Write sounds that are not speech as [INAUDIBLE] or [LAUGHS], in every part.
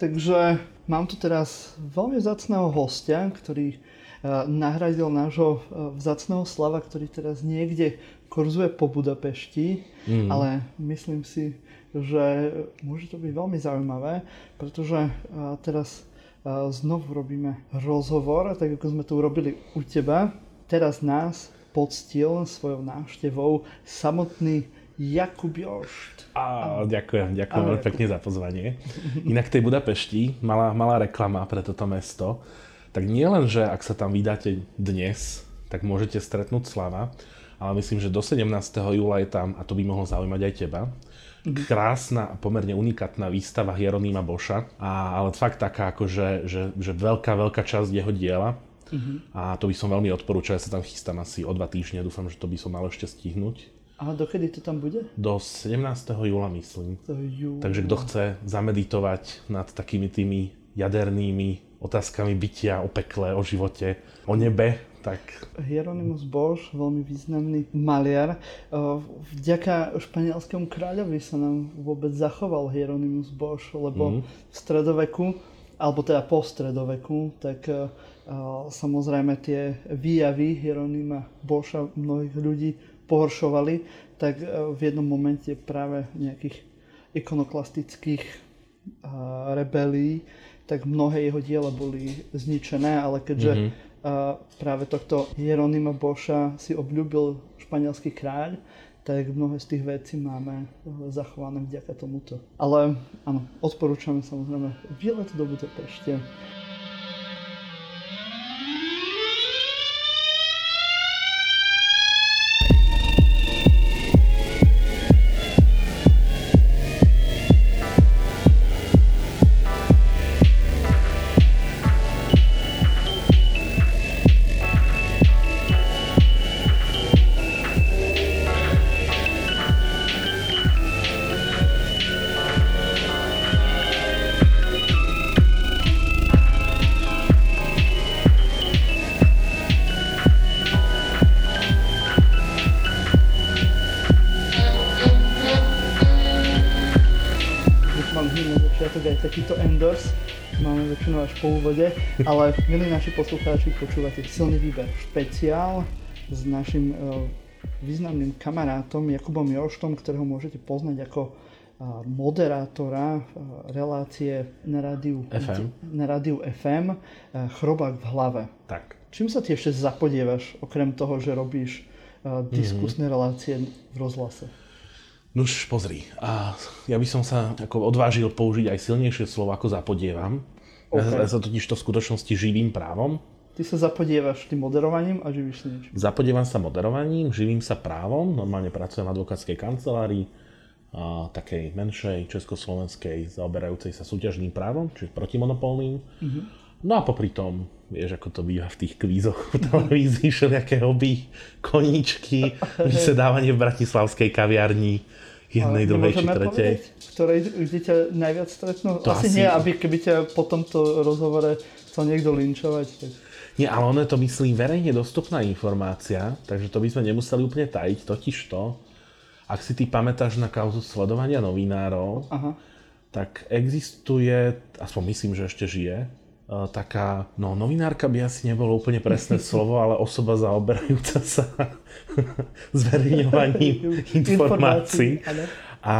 Takže mám tu teraz veľmi vzácného hostia, ktorý uh, nahradil nášho uh, vzácného Slava, ktorý teraz niekde kurzuje po Budapešti, mm. ale myslím si, že môže to byť veľmi zaujímavé, pretože uh, teraz znovu robíme rozhovor, tak ako sme to urobili u teba. Teraz nás poctil svojou návštevou samotný Jakub Jošt. A, ďakujem, ďakujem veľmi pekne za pozvanie. Inak tej Budapešti, malá, malá reklama pre toto mesto, tak nie len, že ak sa tam vydáte dnes, tak môžete stretnúť Slava, ale myslím, že do 17. júla je tam, a to by mohlo zaujímať aj teba, mhm. krásna a pomerne unikátna výstava Hieronýma Boša, a, ale fakt taká, akože, že, že veľká, veľká časť jeho diela. Uh-huh. A to by som veľmi odporúčal, ja sa tam chystám asi o dva týždne, dúfam, že to by som mal ešte stihnúť. A dokedy to tam bude? Do 17. júla, myslím. Júla. Takže kto chce zameditovať nad takými tými jadernými otázkami bytia, o pekle, o živote, o nebe, tak... Hieronymus Bosch, veľmi významný maliar. Vďaka španielskému kráľovi sa nám vôbec zachoval Hieronymus Bosch, lebo mm. v stredoveku, alebo teda po stredoveku, tak samozrejme tie výjavy Hieronyma Boša mnohých ľudí pohoršovali, tak e, v jednom momente práve nejakých ikonoklastických e, rebelí, tak mnohé jeho diela boli zničené, ale keďže mm-hmm. práve tohto Jeronima Boša si obľúbil španielský kráľ, tak mnohé z tých vecí máme zachované vďaka tomuto. Ale áno, odporúčame samozrejme výlet do Budapešte. Po úvode, ale milí naši poslucháči, počúvate silný výber špeciál s našim uh, významným kamarátom Jakubom Joštom, ktorého môžete poznať ako uh, moderátora uh, relácie na rádiu FM, na rádiu FM Chrobák v hlave. Tak. Čím sa ty ešte zapodievaš, okrem toho, že robíš diskusné mm-hmm. relácie v rozhlase? Nuž, pozri, a ja by som sa ako odvážil použiť aj silnejšie slovo ako zapodievam, Okay. Ja sa totiž to v skutočnosti živým právom. Ty sa zapodievaš tým moderovaním a živíš sa niečím? Zapodievam sa moderovaním, živím sa právom, normálne pracujem v advokátskej kancelárii, a takej menšej československej, zaoberajúcej sa súťažným právom, čiže protimonopolným. Mm-hmm. No a popri tom, vieš, ako to býva v tých kvízoch v televízii, [LAUGHS] všelijaké hobby, koníčky, [LAUGHS] [LAUGHS] vysedávanie v bratislavskej kaviarni, jednej, druhej či tretej. Ktorej, kde ťa najviac stretnú? To asi, asi nie, aby keby ťa po tomto rozhovore chcel niekto linčovať. Tak... Nie, ale ono je to, myslím, verejne dostupná informácia, takže to by sme nemuseli úplne tajiť, totiž to, ak si ty pamätáš na kauzu sledovania novinárov, Aha. tak existuje, aspoň myslím, že ešte žije, taká, no novinárka by asi nebolo úplne presné [LAUGHS] slovo, ale osoba zaoberajúca sa [LAUGHS] zverejňovaním [LAUGHS] informácií. A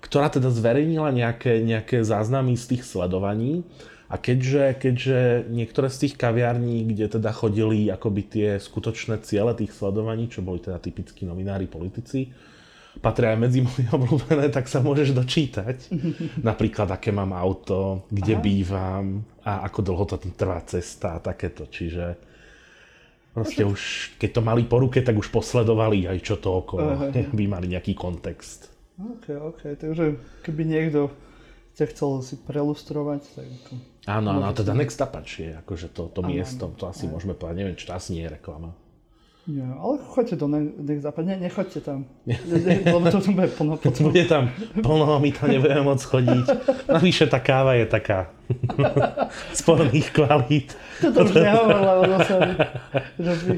ktorá teda zverejnila nejaké, nejaké záznamy z tých sledovaní. A keďže, keďže niektoré z tých kaviarní, kde teda chodili akoby tie skutočné ciele tých sledovaní, čo boli teda typickí novinári, politici, patria aj medzi moje obľúbené, tak sa môžeš dočítať. Napríklad, aké mám auto, kde Aha. bývam a ako dlho to trvá cesta a takéto. Čiže proste už, keď to mali po ruke, tak už posledovali aj čo to okolo, Aha. by [LAUGHS] mali nejaký kontext. OK, OK, takže keby niekto ťa chcel si prelustrovať, tak ako... Áno, áno, teda Next Apache je akože to, to miesto, to asi môžeme povedať, neviem, či to asi nie je reklama. Nie, ale choďte do nech západ, ne, nechoďte tam, lebo to tam bude plno potom. Bude tam plno, my tam nebudeme môcť chodiť. Navyše tá káva je taká [LAUGHS] sporných kvalít. To už nehovorila o zase.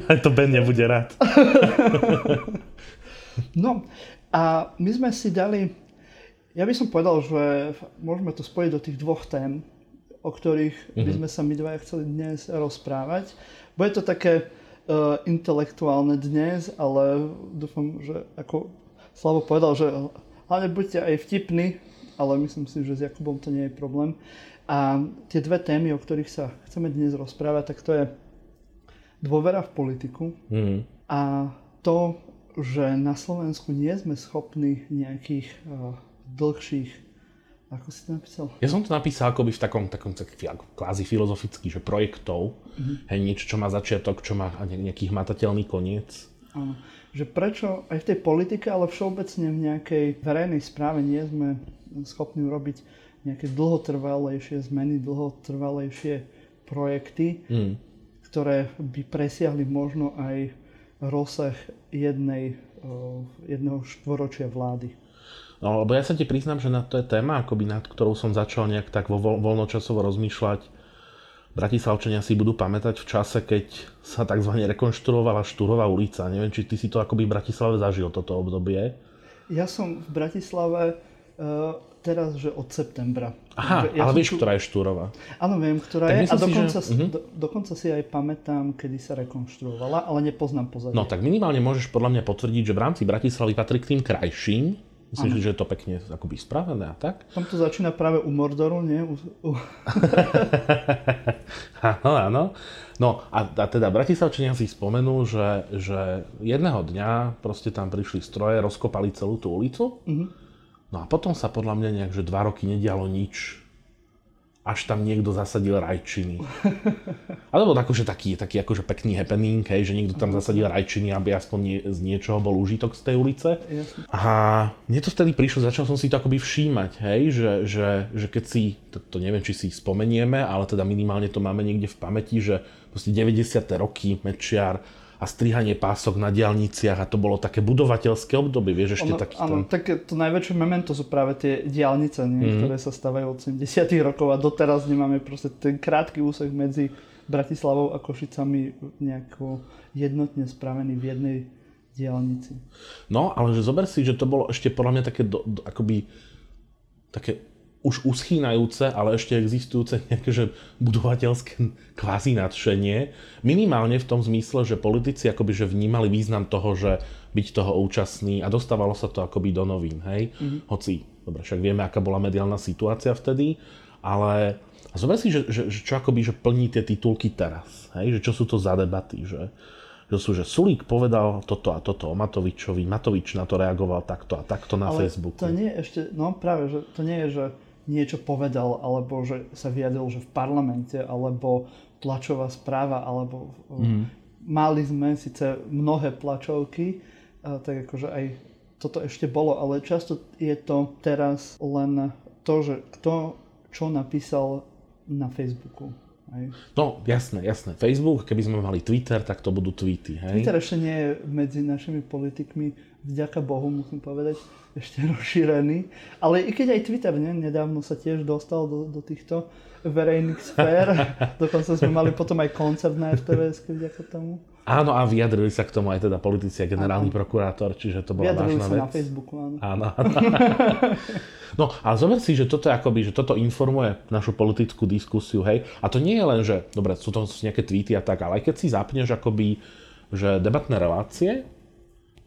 Aj to Ben nebude rád. no a my sme si dali Ja by som povedal, že môžeme to spojiť do tých dvoch tém, o ktorých by mhm. sme sa my dvaja chceli dnes rozprávať. Bude to také uh, intelektuálne dnes, ale dúfam, že ako Slavo povedal, že hlavne buďte aj vtipní, ale myslím si, že s Jakubom to nie je problém. A tie dve témy, o ktorých sa chceme dnes rozprávať, tak to je dôvera v politiku mm. a to, že na Slovensku nie sme schopní nejakých uh, dlhších ako si to napísal? Ja som to napísal akoby v takom, takom tak, kvázi filozoficky, že projektov, mm-hmm. hej, niečo, čo má začiatok, čo má nejaký hmatateľný koniec. Áno. Že prečo aj v tej politike, ale všeobecne v nejakej verejnej správe nie sme schopní urobiť nejaké dlhotrvalejšie zmeny, dlhotrvalejšie projekty, mm. ktoré by presiahli možno aj rozsah jednej, jedného štvoročia vlády. No, lebo ja sa ti priznám, že na to je téma, akoby nad ktorou som začal nejak tak vo voľnočasovo rozmýšľať. Bratislavčania si budú pamätať v čase, keď sa tzv. rekonštruovala Štúrová ulica. Neviem, či ty si to akoby v Bratislave zažil, toto obdobie. Ja som v Bratislave uh, teraz, že od septembra. Aha, ja ale vieš, tu... ktorá je Štúrová. Áno, viem, ktorá tak je. A dokonca, si, že... si, uh-huh. do, dokonca si aj pamätám, kedy sa rekonštruovala, ale nepoznám pozadie. No tak minimálne môžeš podľa mňa potvrdiť, že v rámci Bratislavy patrí k tým krajším, Myslím, ano. že je to pekne akoby spravené a tak? Tam to začína práve u Mordoru, nie? U, [LAUGHS] áno, áno. No a, a teda Bratislavčania si spomenul, že, že jedného dňa proste tam prišli stroje, rozkopali celú tú ulicu. Uh-huh. No a potom sa podľa mňa nejak, že dva roky nedialo nič až tam niekto zasadil rajčiny. A to bol akože taký, taký akože pekný happening, hej, že niekto tam zasadil rajčiny, aby aspoň nie, z niečoho bol užitok z tej ulice. A mne to vtedy prišlo, začal som si to akoby všímať, hej, že, že, že keď si, to, to neviem, či si spomenieme, ale teda minimálne to máme niekde v pamäti, že proste 90. roky Mečiar a strihanie pások na diálniciach a to bolo také budovateľské obdobie, vieš, ešte ono, taký Áno, ten... tak to najväčšie memento sú práve tie diálnice, nie, mm. ktoré sa stavajú od 70 rokov a doteraz nemáme proste ten krátky úsek medzi Bratislavou a Košicami nejako jednotne spravený v jednej diálnici. No, ale že zober si, že to bolo ešte podľa mňa také do, do, akoby také už uschýnajúce, ale ešte existujúce nejaké že budovateľské kvázi nadšenie. Minimálne v tom zmysle, že politici akoby že vnímali význam toho, že byť toho účastný a dostávalo sa to akoby do novín, hej? Mm-hmm. Hoci, dobre, však vieme, aká bola mediálna situácia vtedy, ale a zober si, že, že, že čo akoby že plní tie titulky teraz, hej? Že čo sú to za debaty, že, že sú, že Sulík povedal toto a toto o Matovičovi, Matovič na to reagoval takto a takto na ale Facebooku. to nie je ešte, no práve, že to nie je, že niečo povedal, alebo že sa vyjadril, že v parlamente, alebo tlačová správa, alebo mm. mali sme síce mnohé tlačovky, tak akože aj toto ešte bolo, ale často je to teraz len to, že kto čo napísal na Facebooku. Hej. No, jasné, jasné. Facebook, keby sme mali Twitter, tak to budú tweety. Hej? Twitter ešte nie je medzi našimi politikmi, vďaka Bohu musím povedať, ešte [LAUGHS] rozšírený. Ale i keď aj Twitter ne, nedávno sa tiež dostal do, do týchto verejných sfér. [LAUGHS] Dokonca sme mali potom aj koncert na RTVS vďaka tomu. Áno, a vyjadrili sa k tomu aj teda politici a generálny áno. prokurátor, čiže to bola vyjadrili vážna sa vec. na Facebooku, áno. áno, áno. [LAUGHS] no, ale zober si, že toto, akoby, že toto informuje našu politickú diskusiu, hej. A to nie je len, že, dobre, sú to nejaké tweety a tak, ale aj keď si zapneš akoby, že debatné relácie,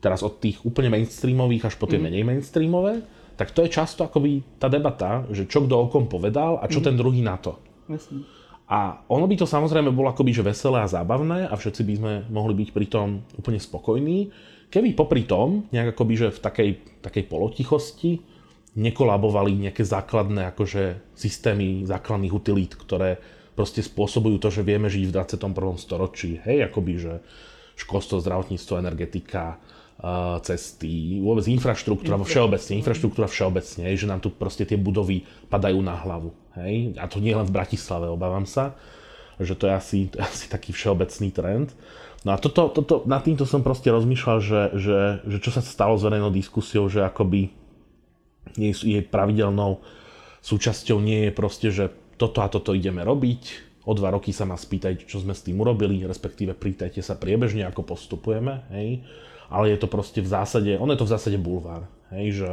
teraz od tých úplne mainstreamových až po tie mm. menej mainstreamové, tak to je často akoby tá debata, že čo kto o kom povedal a čo mm. ten druhý na to. Jasne. A ono by to samozrejme bolo akoby že veselé a zábavné a všetci by sme mohli byť pri tom úplne spokojní, keby popri tom, nejak akoby že v takej, takej polotichosti, nekolabovali nejaké základné akože systémy základných utilít, ktoré proste spôsobujú to, že vieme žiť v 21. storočí. Hej, akoby, že školstvo, zdravotníctvo, energetika, cesty, vôbec infraštruktúra vo všeobecne, infraštruktúra všeobecne, že nám tu proste tie budovy padajú na hlavu. Hej? A to nie len v Bratislave, obávam sa, že to je asi, to je asi taký všeobecný trend. No a toto, toto, nad týmto som proste rozmýšľal, že, že, že čo sa stalo s verejnou diskusiou, že akoby jej, jej pravidelnou súčasťou nie je proste, že toto a toto ideme robiť, o dva roky sa ma spýtajte, čo sme s tým urobili, respektíve pýtajte sa priebežne, ako postupujeme, hej ale je to proste v zásade, on je to v zásade bulvár, hej, že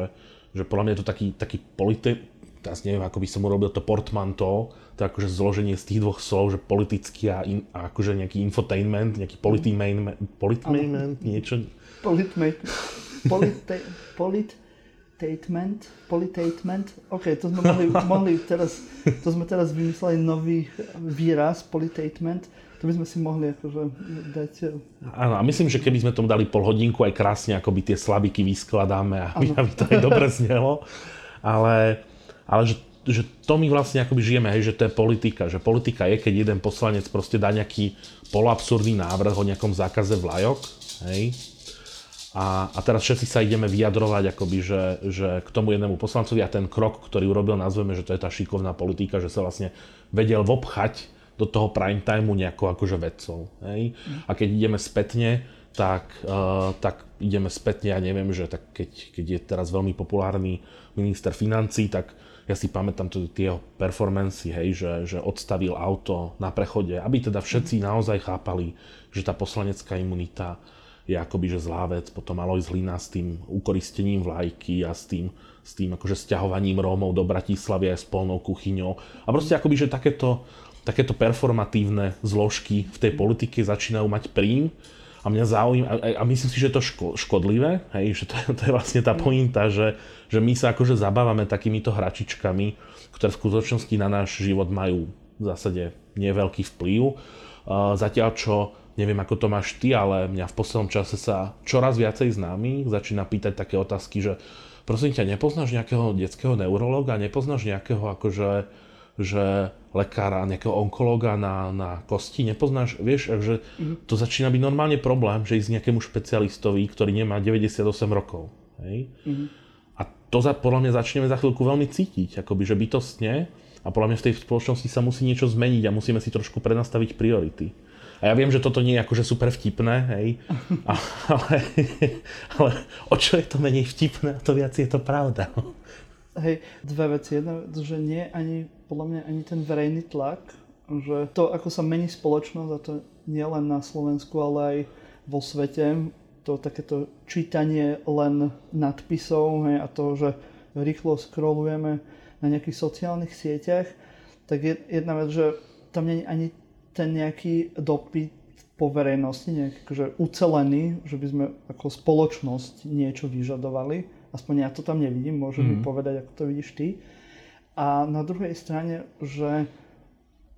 že podľa mňa je to taký, taký politi- teraz neviem, ako by som urobil to portmanto, to akože zloženie z tých dvoch slov, že politický a, in, a akože nejaký infotainment, nejaký politainment, politainment, niečo. Politmate, polite, politainment, politainment, ok, to sme mohli, mohli teraz, to sme teraz vymysleli nový výraz, politainment, to by sme si mohli akože dať... Eh, Áno, a myslím, že keby sme tomu dali pol hodinku aj krásne, ako by tie slabiky vyskladáme, aby, aby to aj dobre znelo. Ale, ale že, že to my vlastne akoby žijeme, hej, že to je politika. Že politika je, keď jeden poslanec proste dá nejaký polabsurdný návrh o nejakom zákaze vlajok, hej, a, a teraz všetci sa ideme vyjadrovať akoby, že, že k tomu jednému poslancovi a ten krok, ktorý urobil, nazveme, že to je tá šikovná politika, že sa vlastne vedel vobchať do toho prime timeu nejakou akože vedcov. Hej? A keď ideme spätne, tak, uh, tak ideme spätne, ja neviem, že tak keď, keď je teraz veľmi populárny minister financí, tak ja si pamätám to, tie jeho performancy, hej, že, že odstavil auto na prechode, aby teda všetci naozaj chápali, že tá poslanecká imunita je akoby že zlá vec. Potom Alois Hlina s tým ukoristením vlajky a s tým, s tým akože sťahovaním Rómov do Bratislavy aj s polnou kuchyňou. A proste akoby, že takéto, takéto performatívne zložky v tej politike začínajú mať príjm a mňa zaujíma, a, a myslím si, že je to ško, škodlivé, hej, že to je, to je vlastne tá pointa, že, že my sa akože zabávame takýmito hračičkami, ktoré v skutočnosti na náš život majú v zásade neveľký vplyv. Uh, zatiaľ čo, neviem ako to máš ty, ale mňa v poslednom čase sa čoraz viacej známych začína pýtať také otázky, že prosím ťa, nepoznáš nejakého detského neurologa, nepoznáš nejakého akože že lekára, nejakého onkológa na, na kosti nepoznáš, vieš, že mm. to začína byť normálne problém, že ísť nejakému špecialistovi, ktorý nemá 98 rokov. Hej? Mm. A to za, podľa mňa začneme za chvíľku veľmi cítiť, akoby, že bytostne a podľa mňa v tej spoločnosti sa musí niečo zmeniť a musíme si trošku prenastaviť priority. A ja viem, že toto nie je akože super vtipné, hej, [LAUGHS] ale, ale o čo je to menej vtipné, to viac je to pravda. Hej, dve veci. Jedna že nie ani, podľa mňa, ani ten verejný tlak, že to, ako sa mení spoločnosť, a to nie len na Slovensku, ale aj vo svete, to takéto čítanie len nadpisov hej, a to, že rýchlo scrollujeme na nejakých sociálnych sieťach, tak je jedna vec, že tam nie je ani ten nejaký dopyt po verejnosti, nejaký akože ucelený, že by sme ako spoločnosť niečo vyžadovali Aspoň ja to tam nevidím, môžem mm. mi mhm. povedať, ako to vidíš ty. A na druhej strane, že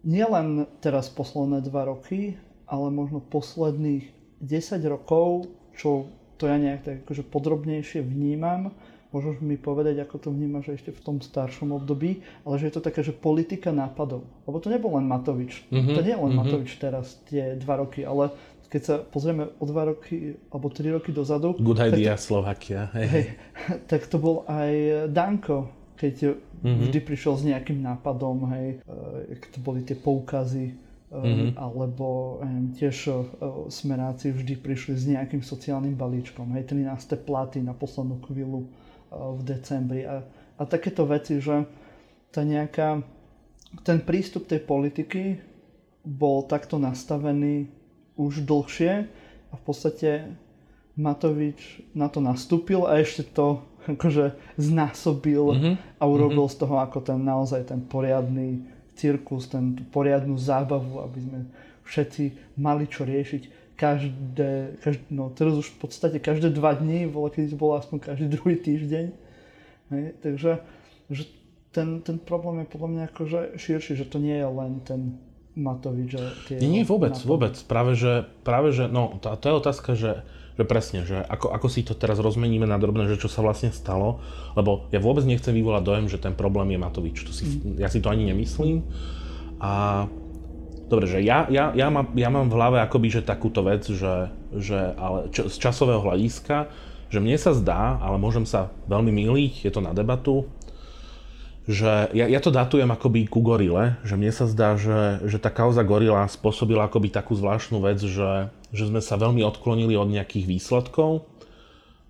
nielen teraz posledné dva roky, ale možno posledných 10 rokov, čo to ja nejak tak akože podrobnejšie vnímam, môžeš mi povedať, ako to vnímaš ešte v tom staršom období, ale že je to taká, že politika nápadov. Lebo to nebol len Matovič. Mm-hmm. To nie je len mm-hmm. Matovič teraz tie dva roky, ale keď sa pozrieme o dva roky alebo tri roky dozadu... Good idea to, Slovakia. Hej. Hej, [LAUGHS] tak to bol aj Danko, keď mm-hmm. vždy prišiel s nejakým nápadom, hej, jak to boli tie poukazy, mm-hmm. alebo neviem, tiež smeráci vždy prišli s nejakým sociálnym balíčkom, hej, 13. platy na poslednú chvíľu v decembri a, a takéto veci, že tá nejaká, ten prístup tej politiky bol takto nastavený už dlhšie a v podstate Matovič na to nastúpil a ešte to akože znásobil mm-hmm. a urobil mm-hmm. z toho ako ten naozaj ten poriadny cirkus, ten poriadnu zábavu, aby sme všetci mali čo riešiť každé, každé no teraz už v podstate každé dva dní, bolo, keď bolo aspoň každý druhý týždeň. Hej, takže že ten, ten problém je podľa mňa akože širší, že to nie je len ten Matovič a tie... Nie, nie, vôbec, nápady. vôbec. Práve že, práve, že no, to, to je otázka, že, že presne, že ako, ako si to teraz rozmeníme na drobné, že čo sa vlastne stalo, lebo ja vôbec nechcem vyvolať dojem, že ten problém je Matovič. To si, mm. Ja si to ani nemyslím. A dobre, že ja, ja, ja, mám, ja mám v hlave akoby, že takúto vec, že, že ale čo, z časového hľadiska, že mne sa zdá, ale môžem sa veľmi míliť, je to na debatu, že ja, ja to datujem akoby ku gorile, že mne sa zdá, že, že tá kauza gorila spôsobila akoby takú zvláštnu vec, že, že sme sa veľmi odklonili od nejakých výsledkov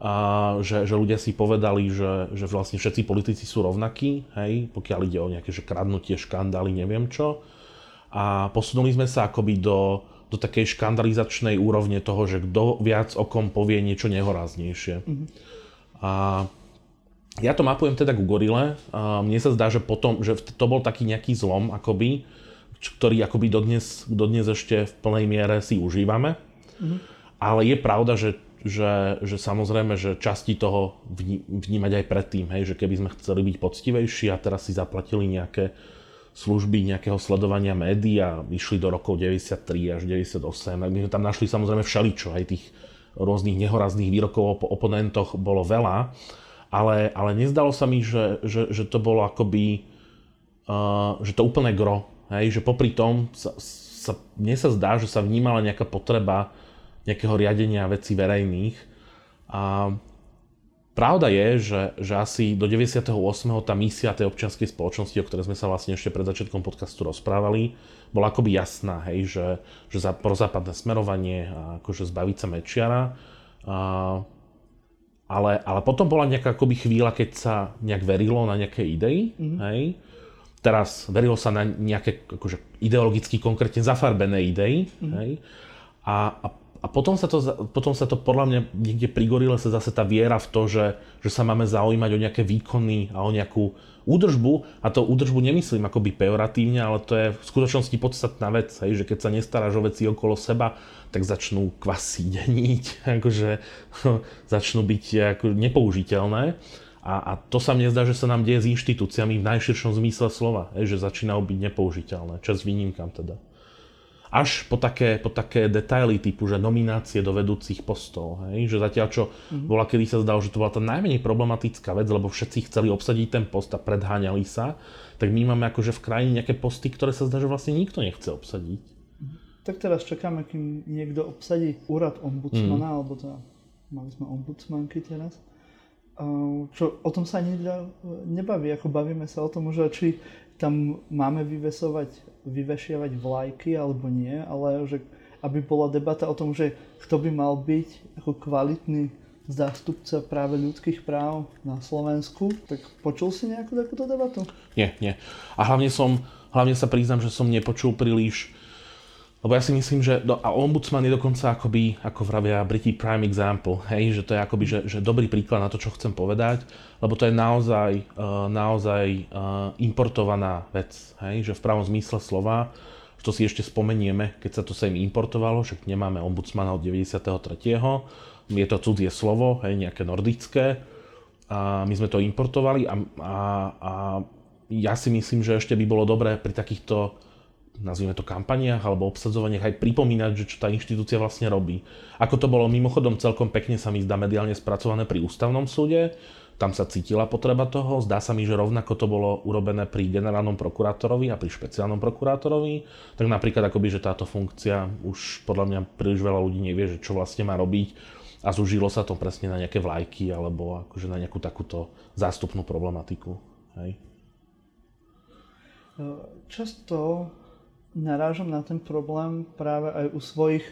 a že, že ľudia si povedali, že, že vlastne všetci politici sú rovnakí, hej, pokiaľ ide o nejaké že kradnutie, škandály, neviem čo. A posunuli sme sa akoby do, do takej škandalizačnej úrovne toho, že kto viac o kom povie niečo nehoráznejšie. Mm-hmm. A ja to mapujem teda ku gorile. Mne sa zdá, že potom, že to bol taký nejaký zlom, akoby, ktorý akoby dodnes, dodnes ešte v plnej miere si užívame. Mm-hmm. Ale je pravda, že, že, že samozrejme, že časti toho vnímať aj predtým, hej, že keby sme chceli byť poctivejší a teraz si zaplatili nejaké služby nejakého sledovania médií a išli do rokov 93 až 98, tak my sme tam našli samozrejme všeličo, aj tých rôznych nehorazných výrokov o oponentoch bolo veľa ale, ale nezdalo sa mi, že, že, že to bolo akoby, uh, že to úplne gro, hej, že popri tom sa, sa, mne sa zdá, že sa vnímala nejaká potreba nejakého riadenia vecí verejných a Pravda je, že, že asi do 98. tá misia tej občianskej spoločnosti, o ktorej sme sa vlastne ešte pred začiatkom podcastu rozprávali, bola akoby jasná, hej, že, že za prozápadné smerovanie a akože zbaviť sa Mečiara. A ale, ale potom bola nejaká akoby chvíľa, keď sa nejak verilo na nejaké idei, mm-hmm. hej. Teraz verilo sa na nejaké akože, ideologicky konkrétne zafarbené idei, mm-hmm. hej. A, a, a potom, sa to, potom sa to podľa mňa niekde pri gorile sa zase tá viera v to, že, že sa máme zaujímať o nejaké výkony a o nejakú údržbu, a to údržbu nemyslím akoby pejoratívne, ale to je v skutočnosti podstatná vec, hej, že keď sa nestaráš o veci okolo seba, tak začnú kvasiť, [LAUGHS] niť, akože [LAUGHS] začnú byť ako nepoužiteľné. A, a to sa mne zdá, že sa nám deje s inštitúciami v najširšom zmysle slova, že začínajú byť nepoužiteľné, čas výnimkám teda. Až po také, po také detaily typu, že nominácie do vedúcich postov. Hej? Že zatiaľ, čo mm-hmm. bola, kedy sa zdalo, že to bola tá najmenej problematická vec, lebo všetci chceli obsadiť ten post a predháňali sa, tak my máme akože v krajine nejaké posty, ktoré sa zdá, že vlastne nikto nechce obsadiť. Tak teraz čakáme, kým niekto obsadí úrad ombudsmana, mm. alebo teda mali sme ombudsmanky teraz. Čo o tom sa ani nebaví, ako bavíme sa o tom, že či tam máme vyvesovať, vyvešiavať vlajky alebo nie, ale že aby bola debata o tom, že kto by mal byť ako kvalitný zástupca práve ľudských práv na Slovensku, tak počul si nejakú takúto debatu? Nie, nie. A hlavne som, hlavne sa priznám, že som nepočul príliš lebo ja si myslím, že do, a ombudsman je dokonca akoby, ako vravia Briti prime example, hej, že to je akoby, že, že dobrý príklad na to, čo chcem povedať, lebo to je naozaj, uh, naozaj uh, importovaná vec, hej, že v pravom zmysle slova, to si ešte spomenieme, keď sa to sa im importovalo, však nemáme ombudsmana od 93. Je to cudzie slovo, hej, nejaké nordické, a my sme to importovali a, a, a ja si myslím, že ešte by bolo dobré pri takýchto nazvime to kampaniách alebo obsadzovaniach aj pripomínať, že čo tá inštitúcia vlastne robí. Ako to bolo mimochodom celkom pekne sa mi zdá mediálne spracované pri ústavnom súde, tam sa cítila potreba toho, zdá sa mi, že rovnako to bolo urobené pri generálnom prokurátorovi a pri špeciálnom prokurátorovi, tak napríklad akoby, že táto funkcia už podľa mňa príliš veľa ľudí nevie, že čo vlastne má robiť a zužilo sa to presne na nejaké vlajky alebo akože na nejakú takúto zástupnú problematiku. Hej. Často narážam na ten problém práve aj u svojich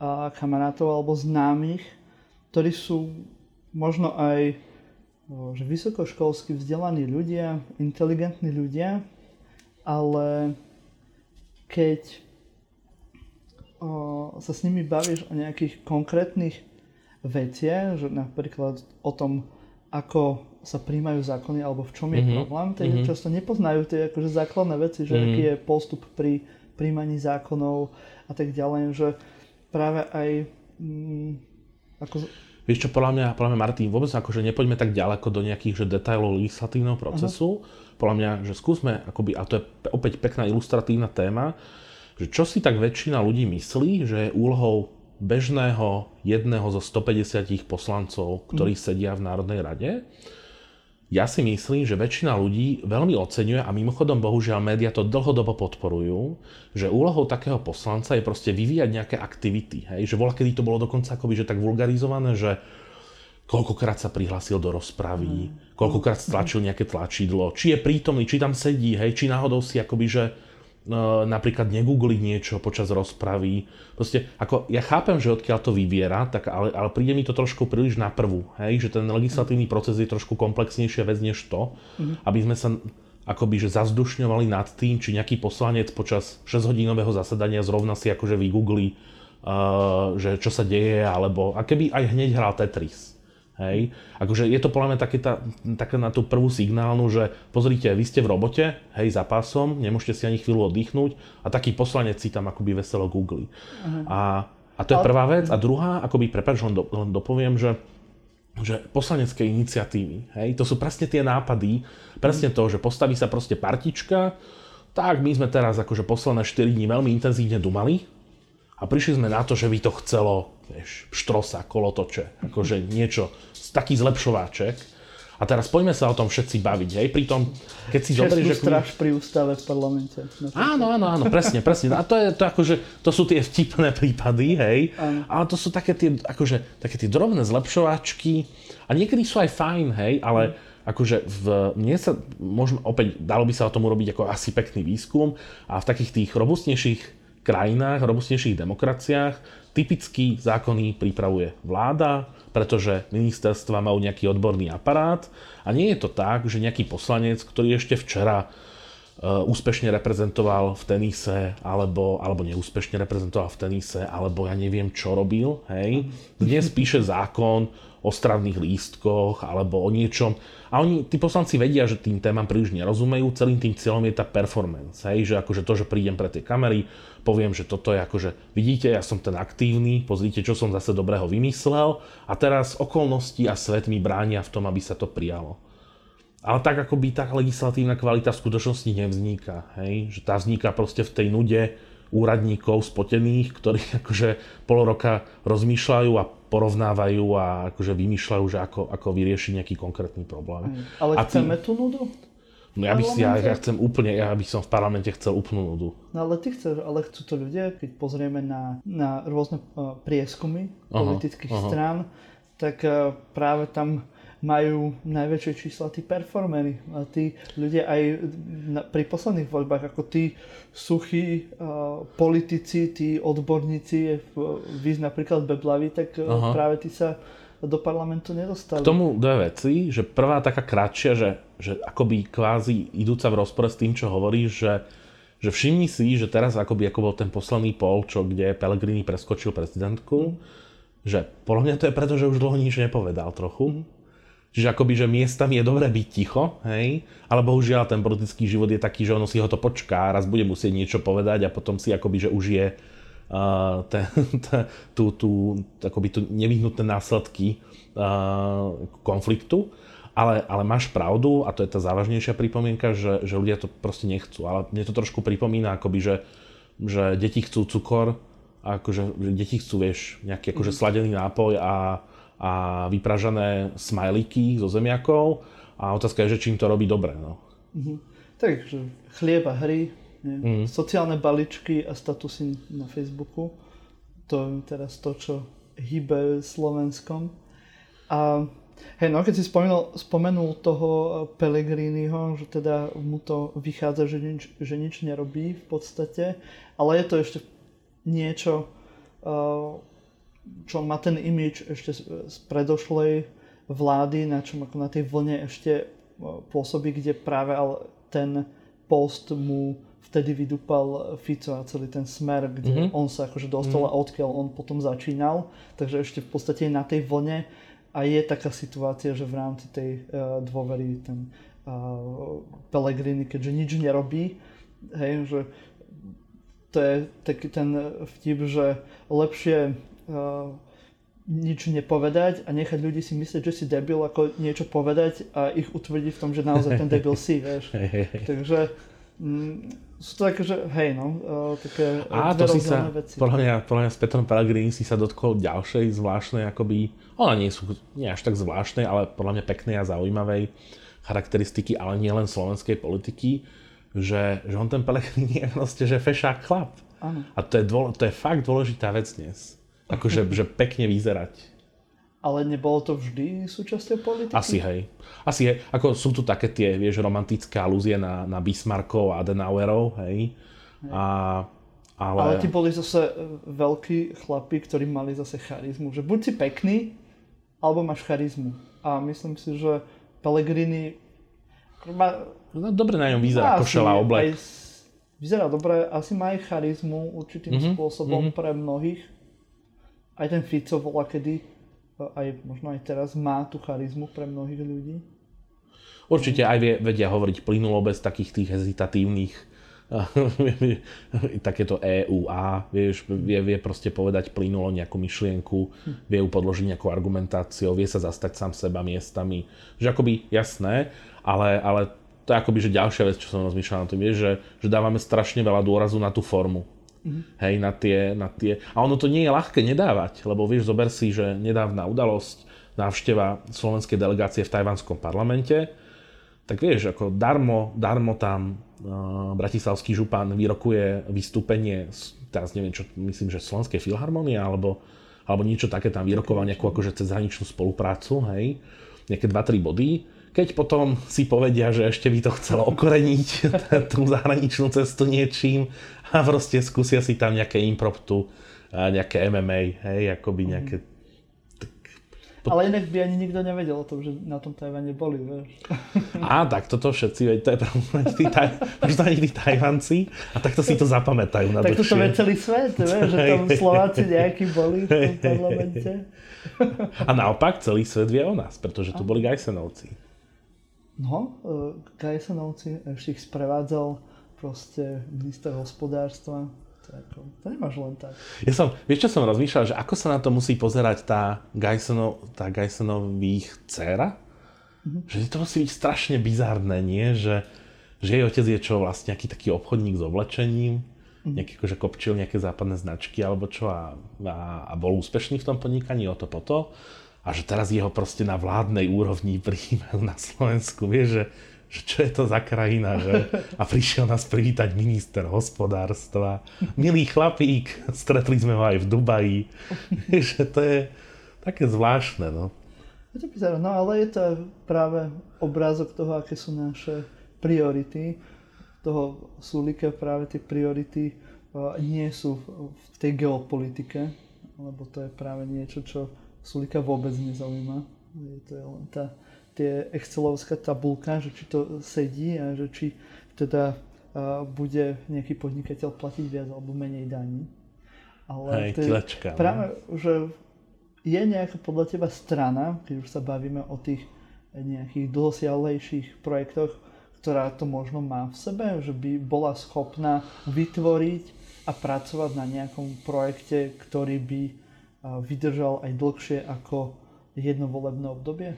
a, kamarátov alebo známych, ktorí sú možno aj o, že vysokoškolsky vzdelaní ľudia, inteligentní ľudia, ale keď o, sa s nimi bavíš o nejakých konkrétnych veciach, že napríklad o tom, ako sa príjmajú zákony alebo v čom je mm-hmm. problém, tak mm-hmm. často nepoznajú tie akože základné veci, že mm-hmm. aký je postup pri príjmaní zákonov a tak ďalej, že práve aj mm, ako... Vieš čo, podľa mňa, podľa mňa Martin, vôbec akože nepoďme tak ďaleko do nejakých že detailov legislatívneho procesu. Uh-huh. Podľa mňa, že skúsme, akoby, a to je opäť pekná ilustratívna téma, že čo si tak väčšina ľudí myslí, že je úlohou bežného jedného zo 150 poslancov, ktorí mm. sedia v Národnej rade, ja si myslím, že väčšina ľudí veľmi oceňuje a mimochodom bohužiaľ média to dlhodobo podporujú, že úlohou takého poslanca je proste vyvíjať nejaké aktivity. Hej? Že bola, kedy to bolo dokonca akoby, že tak vulgarizované, že koľkokrát sa prihlásil do rozpravy, mm. koľkokrát stlačil nejaké tlačidlo, či je prítomný, či tam sedí, hej, či náhodou si akoby, že napríklad negoogliť niečo počas rozpravy. Proste, ako, ja chápem, že odkiaľ to vyviera, tak, ale, ale príde mi to trošku príliš na prvú, hej? že ten legislatívny proces je trošku komplexnejšia vec než to, mm-hmm. aby sme sa akoby, že zazdušňovali nad tým, či nejaký poslanec počas 6-hodinového zasadania zrovna si akože vygooglí, uh, že čo sa deje, alebo a keby aj hneď hral Tetris. Hej. Akože je to podľa mňa také, tá, také na tú prvú signálnu, že pozrite, vy ste v robote, hej, za pásom, nemôžete si ani chvíľu oddychnúť a taký poslanec si tam akoby veselo googli. Uh-huh. A, a to je prvá vec. A druhá, akoby, prepáč, len, do, len dopoviem, že že poslanecké iniciatívy, hej, to sú presne tie nápady, presne to, že postaví sa proste partička, tak my sme teraz akože posledné 4 dní veľmi intenzívne dumali a prišli sme na to, že by to chcelo, vieš, štrosa, kolotoče, akože niečo, taký zlepšováček. A teraz poďme sa o tom všetci baviť, hej, pri tom, keď si zoberieš, že... stráž pri ústave v parlamente. Áno, áno, áno, presne, presne. A to, je, to, akože, to sú tie vtipné prípady, hej, áno. ale to sú také tie, akože, také tie drobné zlepšováčky a niekedy sú aj fajn, hej, ale akože v, mne sa, možno, opäť, dalo by sa o tom urobiť ako asi pekný výskum a v takých tých robustnejších krajinách, robustnejších demokraciách typicky zákony pripravuje vláda, pretože ministerstva majú nejaký odborný aparát. A nie je to tak, že nejaký poslanec, ktorý ešte včera úspešne reprezentoval v tenise, alebo, alebo neúspešne reprezentoval v tenise, alebo ja neviem, čo robil, hej, dnes píše zákon o stravných lístkoch alebo o niečom. A oni, tí poslanci vedia, že tým témam príliš nerozumejú, celým tým cieľom je tá performance, hej, že akože to, že prídem pre tie kamery, poviem, že toto je akože, vidíte, ja som ten aktívny, pozrite, čo som zase dobrého vymyslel a teraz okolnosti a svet mi bránia v tom, aby sa to prijalo. Ale tak ako by tá legislatívna kvalita v skutočnosti nevzniká, hej? že tá vzniká proste v tej nude úradníkov spotených, ktorí [LAUGHS] akože pol roka rozmýšľajú a porovnávajú a akože vymýšľajú, že ako, ako vyriešiť nejaký konkrétny problém. Ale a chceme tú nudu? No ja, by si, ja, ja chcem úplne, ja by som v parlamente chcel úplnú nudu. No ale ty chceš, ale chcú to ľudia, keď pozrieme na, na rôzne uh, prieskumy aha, politických aha. strán, tak uh, práve tam majú najväčšie čísla tí performery. A tí ľudia aj na, pri posledných voľbách, ako tí suchí uh, politici, tí odborníci, vy napríklad Beblavi, tak uh, práve tí sa do parlamentu nedostali. K tomu dve veci, že prvá taká kratšia, že, že akoby kvázi idúca v rozpore s tým, čo hovoríš, že, že všimni si, že teraz akoby ako bol ten posledný pol, čo kde Pellegrini preskočil prezidentku, mm. že podľa mňa to je preto, že už dlho nič nepovedal trochu. Mm. Čiže akoby, že miestami je dobré byť ticho, hej, ale bohužiaľ ten politický život je taký, že ono si ho to počká, raz bude musieť niečo povedať a potom si akoby, že už je ten, tú, tú, akoby tú nevyhnutné následky konfliktu. Ale, ale máš pravdu, a to je tá závažnejšia pripomienka, že, že ľudia to proste nechcú. Ale mne to trošku pripomína, akoby, že, že deti chcú cukor, a akože, že deti chcú, vieš, nejaký akože sladený nápoj a, a vypražané smajliky zo zemiakov. A otázka je, že čím to robí dobre. No. Mm-hmm. Takže chlieba hry, Mm. Sociálne baličky a statusy na Facebooku. To je teraz to, čo hýbe Slovenskom. A hej, no keď si spomenul, spomenul toho Pelegriniho, že teda mu to vychádza, že nič, že nič nerobí v podstate, ale je to ešte niečo, čo má ten imič ešte z predošlej vlády, na čom ako na tej vlne ešte pôsobí, kde práve ten post mu vtedy vydúpal Fico a celý ten smer, kde mm-hmm. on sa akože dostal mm-hmm. a odkiaľ on potom začínal. Takže ešte v podstate na tej vlne a je taká situácia, že v rámci tej uh, dôvery ten uh, Pellegrini, keďže nič nerobí, hej, že to je taký ten vtip, že lepšie uh, nič nepovedať a nechať ľudí si myslieť, že si debil, ako niečo povedať a ich utvrdiť v tom, že naozaj ten debil si, vieš. [LAUGHS] Takže mm, sú to také, že hej no, uh, také A to si sa, veci. podľa mňa, podľa mňa s Petrom Pellegrini si sa dotkol ďalšej zvláštnej, akoby, ona nie sú nie až tak zvláštnej, ale podľa mňa peknej a zaujímavej charakteristiky, ale nie len slovenskej politiky, že, že on ten Pellegrini [LAUGHS] je proste, že fešák chlap. Ano. A to je, dôle, to je fakt dôležitá vec dnes. Akože že pekne vyzerať. Ale nebolo to vždy súčasťou politiky? Asi hej. Asi hej. Ako sú tu také tie, vieš, romantické alúzie na, na Bismarckov a Adenauerov, hej. hej. A, ale... ale ti boli zase e, veľkí chlapi, ktorí mali zase charizmu. Že buď si pekný, alebo máš charizmu. A myslím si, že Pellegrini... Má... No, dobre na ňom vyzerá košela oblek. Aj, vyzerá dobre, asi má aj charizmu určitým mm-hmm, spôsobom mm-hmm. pre mnohých. Aj ten Fico bola kedy aj možno aj teraz má tú charizmu pre mnohých ľudí? Určite aj vie, vedia hovoriť plynulo bez takých tých hezitatívnych [LAUGHS] takéto EU a vieš, vie, vie proste povedať plynulo nejakú myšlienku, vie ju podložiť nejakou argumentáciou, vie sa zastať sám seba miestami. Že akoby jasné, ale, ale to je akoby, že ďalšia vec, čo som rozmýšľal na tom, je, že, že dávame strašne veľa dôrazu na tú formu. Mm-hmm. Hej, na tie, na tie... A ono to nie je ľahké nedávať, lebo vieš, zober si, že nedávna udalosť, návšteva slovenskej delegácie v tajvanskom parlamente, tak vieš, ako darmo, darmo tam uh, bratislavský župan vyrokuje vystúpenie, teraz neviem čo, myslím, že Slovenskej filharmonie, alebo, alebo niečo také tam vyrokoval nejakú akože cezhraničnú spoluprácu, hej, nejaké 2-3 body. Keď potom si povedia, že ešte by to chcelo okoreniť [LAUGHS] tú zahraničnú cestu niečím a proste skúsia si tam nejaké impromptu, nejaké MMA, hej, akoby nejaké ale inak by ani nikto nevedel o tom, že na tom Tajvane boli, vieš. [LAUGHS] Á, tak toto všetci, veď to je pravda, [LAUGHS] tí, taj, tí Tajvanci a takto si to zapamätajú na Tak to vie celý svet, [LAUGHS] vieš, že tam Slováci nejakí boli v tom parlamente. A naopak celý svet vie o nás, pretože tu boli Gajsenovci. No, e, Gajsenovci ešte ich sprevádzal proste minister hospodárstva, to, ako, to nemáš len tak. Ja som, vieš čo som rozmýšľal, že ako sa na to musí pozerať tá, Geisonov, tá Geisonových dcéra? Mm-hmm. Že to musí byť strašne bizárne, nie? Že, že jej otec je čo vlastne nejaký taký obchodník s oblečením, mm-hmm. nejaký akože kopčil nejaké západné značky alebo čo a, a, a bol úspešný v tom podnikaní o to po to. A že teraz jeho proste na vládnej úrovni [LAUGHS] prijímajú na Slovensku, vieš, že že čo je to za krajina, že? A prišiel nás privítať minister hospodárstva. Milý chlapík, stretli sme ho aj v Dubaji. [LAUGHS] že to je také zvláštne, no. Je to bizarné, no ale je to práve obrázok toho, aké sú naše priority. Toho Sulika práve tie priority nie sú v tej geopolitike, lebo to je práve niečo, čo Sulika vôbec nezaujíma. Je to je len tá tie Excelovská tabulka, že či to sedí a že či teda uh, bude nejaký podnikateľ platiť viac alebo menej daní. Ale Hej, je tilečka, no. práve, že je nejaká podľa teba strana, keď už sa bavíme o tých nejakých dlhosiahlejších projektoch, ktorá to možno má v sebe, že by bola schopná vytvoriť a pracovať na nejakom projekte, ktorý by vydržal aj dlhšie ako jedno volebné obdobie?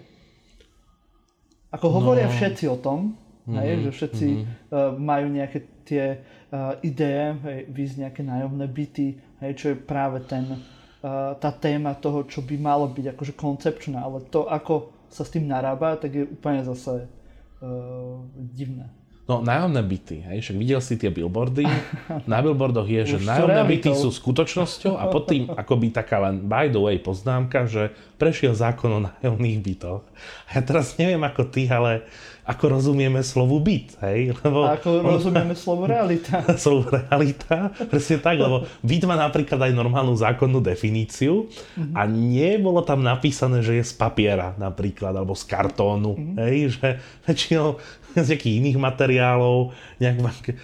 Ako hovoria no. všetci o tom, mm-hmm. hej, že všetci mm-hmm. uh, majú nejaké tie uh, ideje, hej, nejaké nájomné byty, hej, čo je práve ten, uh, tá téma toho, čo by malo byť akože koncepčné, ale to, ako sa s tým narába, tak je úplne zase uh, divné. No, nájomné byty, hej, však videl si tie billboardy. [LAUGHS] Na billboardoch je, že nájomné byty sú skutočnosťou a pod tým akoby taká len by the way poznámka, že prešiel zákon o nájomných bytoch. A ja teraz neviem ako ty, ale ako rozumieme slovu byt, hej? Lebo a ako on... rozumieme slovo realita. [LAUGHS] slovo realita, presne tak, lebo byt má napríklad aj normálnu zákonnú definíciu mm-hmm. a nebolo tam napísané, že je z papiera napríklad, alebo z kartónu, mm-hmm. hej? Že väčšinou [LAUGHS] z nejakých iných materiálov. Nejak,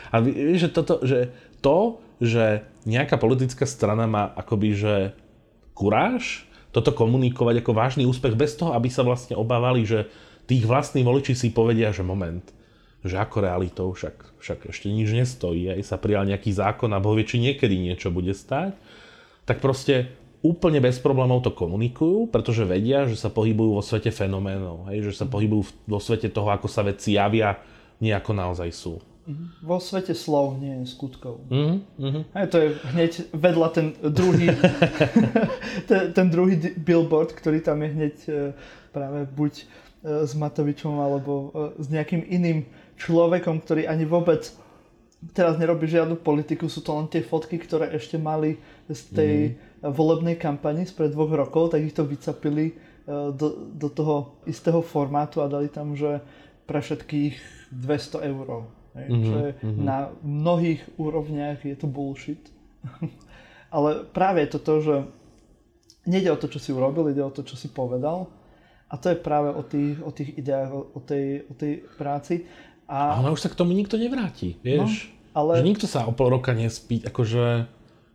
a vieš, že, toto, že to, že nejaká politická strana má akoby, že kuráž toto komunikovať ako vážny úspech bez toho, aby sa vlastne obávali, že tých vlastní voliči si povedia, že moment, že ako realitou však, však ešte nič nestojí, aj sa prijal nejaký zákon a Boh vie, či niekedy niečo bude stať, tak proste úplne bez problémov to komunikujú, pretože vedia, že sa pohybujú vo svete fenoménov, hej, že sa pohybujú vo svete toho, ako sa veci javia, nie ako naozaj sú. Mhm. Vo svete slov, nie skutkov. Mm-hmm. Hej, to je hneď vedľa ten druhý, [LAUGHS] ten, ten druhý billboard, ktorý tam je hneď e, práve buď e, s Matovičom alebo e, s nejakým iným človekom, ktorý ani vôbec teraz nerobí žiadnu politiku, sú to len tie fotky, ktoré ešte mali z tej mm volebnej kampani spred dvoch rokov, tak ich to vycapili e, do, do toho istého formátu a dali tam, že pre všetkých 200 eur. Mm-hmm, čo je mm-hmm. na mnohých úrovniach je to bullshit. [LAUGHS] Ale práve je to to, že nejde o to, čo si urobil, ide o to, čo si povedal. A to je práve o tých, o tých ideách, o, tej, o tej práci. A... Ale už sa k tomu nikto nevráti, vieš? No, ale... Že nikto sa o pol roka nespí, akože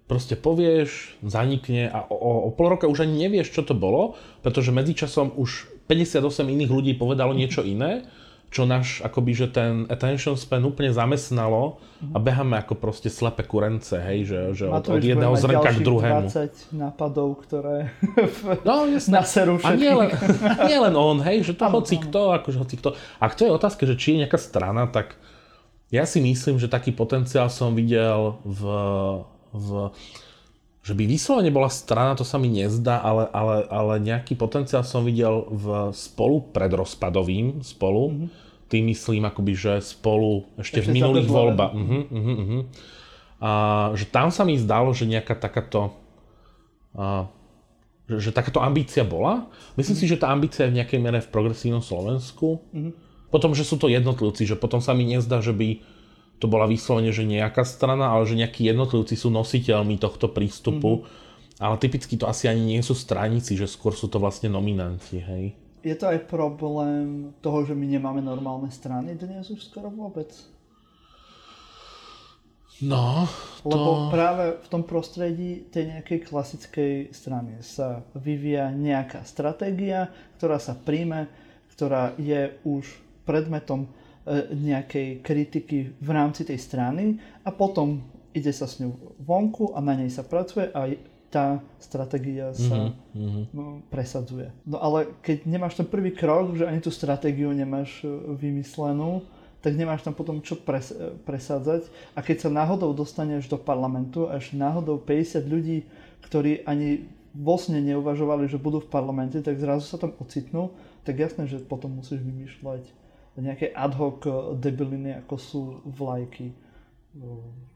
proste povieš, zanikne a o, o pol roka už ani nevieš, čo to bolo, pretože medzičasom už 58 iných ľudí povedalo niečo iné, čo náš akoby, že ten attention span úplne zamestnalo a beháme ako proste slepe kurence, hej, že, že od, od jedného zrnka k druhému. 20 nápadov, ktoré [LAUGHS] no, naserú všetkých. A nie len, nie len on, hej, že to hoci kto, akože hoci kto. A to je otázka, že či je nejaká strana, tak ja si myslím, že taký potenciál som videl v v, že by vyslovene bola strana, to sa mi nezdá, ale, ale, ale nejaký potenciál som videl v spolu pred rozpadovým spolu. Mm-hmm. Tým myslím akoby, že spolu ešte, ešte v minulých voľbách. Uh-huh, uh-huh, uh-huh. A, že tam sa mi zdalo, že nejaká takáto a, že, že takáto ambícia bola. Myslím mm-hmm. si, že tá ambícia je v nejakej mere v progresívnom Slovensku. Mm-hmm. Potom, že sú to jednotlivci, že potom sa mi nezdá, že by to bola vyslovene, že nejaká strana, ale že nejakí jednotlivci sú nositeľmi tohto prístupu. Mm-hmm. Ale typicky to asi ani nie sú stranici, že skôr sú to vlastne nominanti, hej. Je to aj problém toho, že my nemáme normálne strany dnes už skoro vôbec? No, to... Lebo práve v tom prostredí tej nejakej klasickej strany sa vyvíja nejaká stratégia, ktorá sa príjme, ktorá je už predmetom nejakej kritiky v rámci tej strany a potom ide sa s ňou vonku a na nej sa pracuje a tá stratégia sa mm-hmm. no, presadzuje. No ale keď nemáš ten prvý krok, že ani tú stratégiu nemáš e, vymyslenú, tak nemáš tam potom čo pres, e, presádzať. A keď sa náhodou dostaneš do parlamentu, až náhodou 50 ľudí, ktorí ani vlastne neuvažovali, že budú v parlamente, tak zrazu sa tam ocitnú, tak jasné, že potom musíš vymýšľať nejaké ad hoc eh, debiliny, ako sú vlajky eh,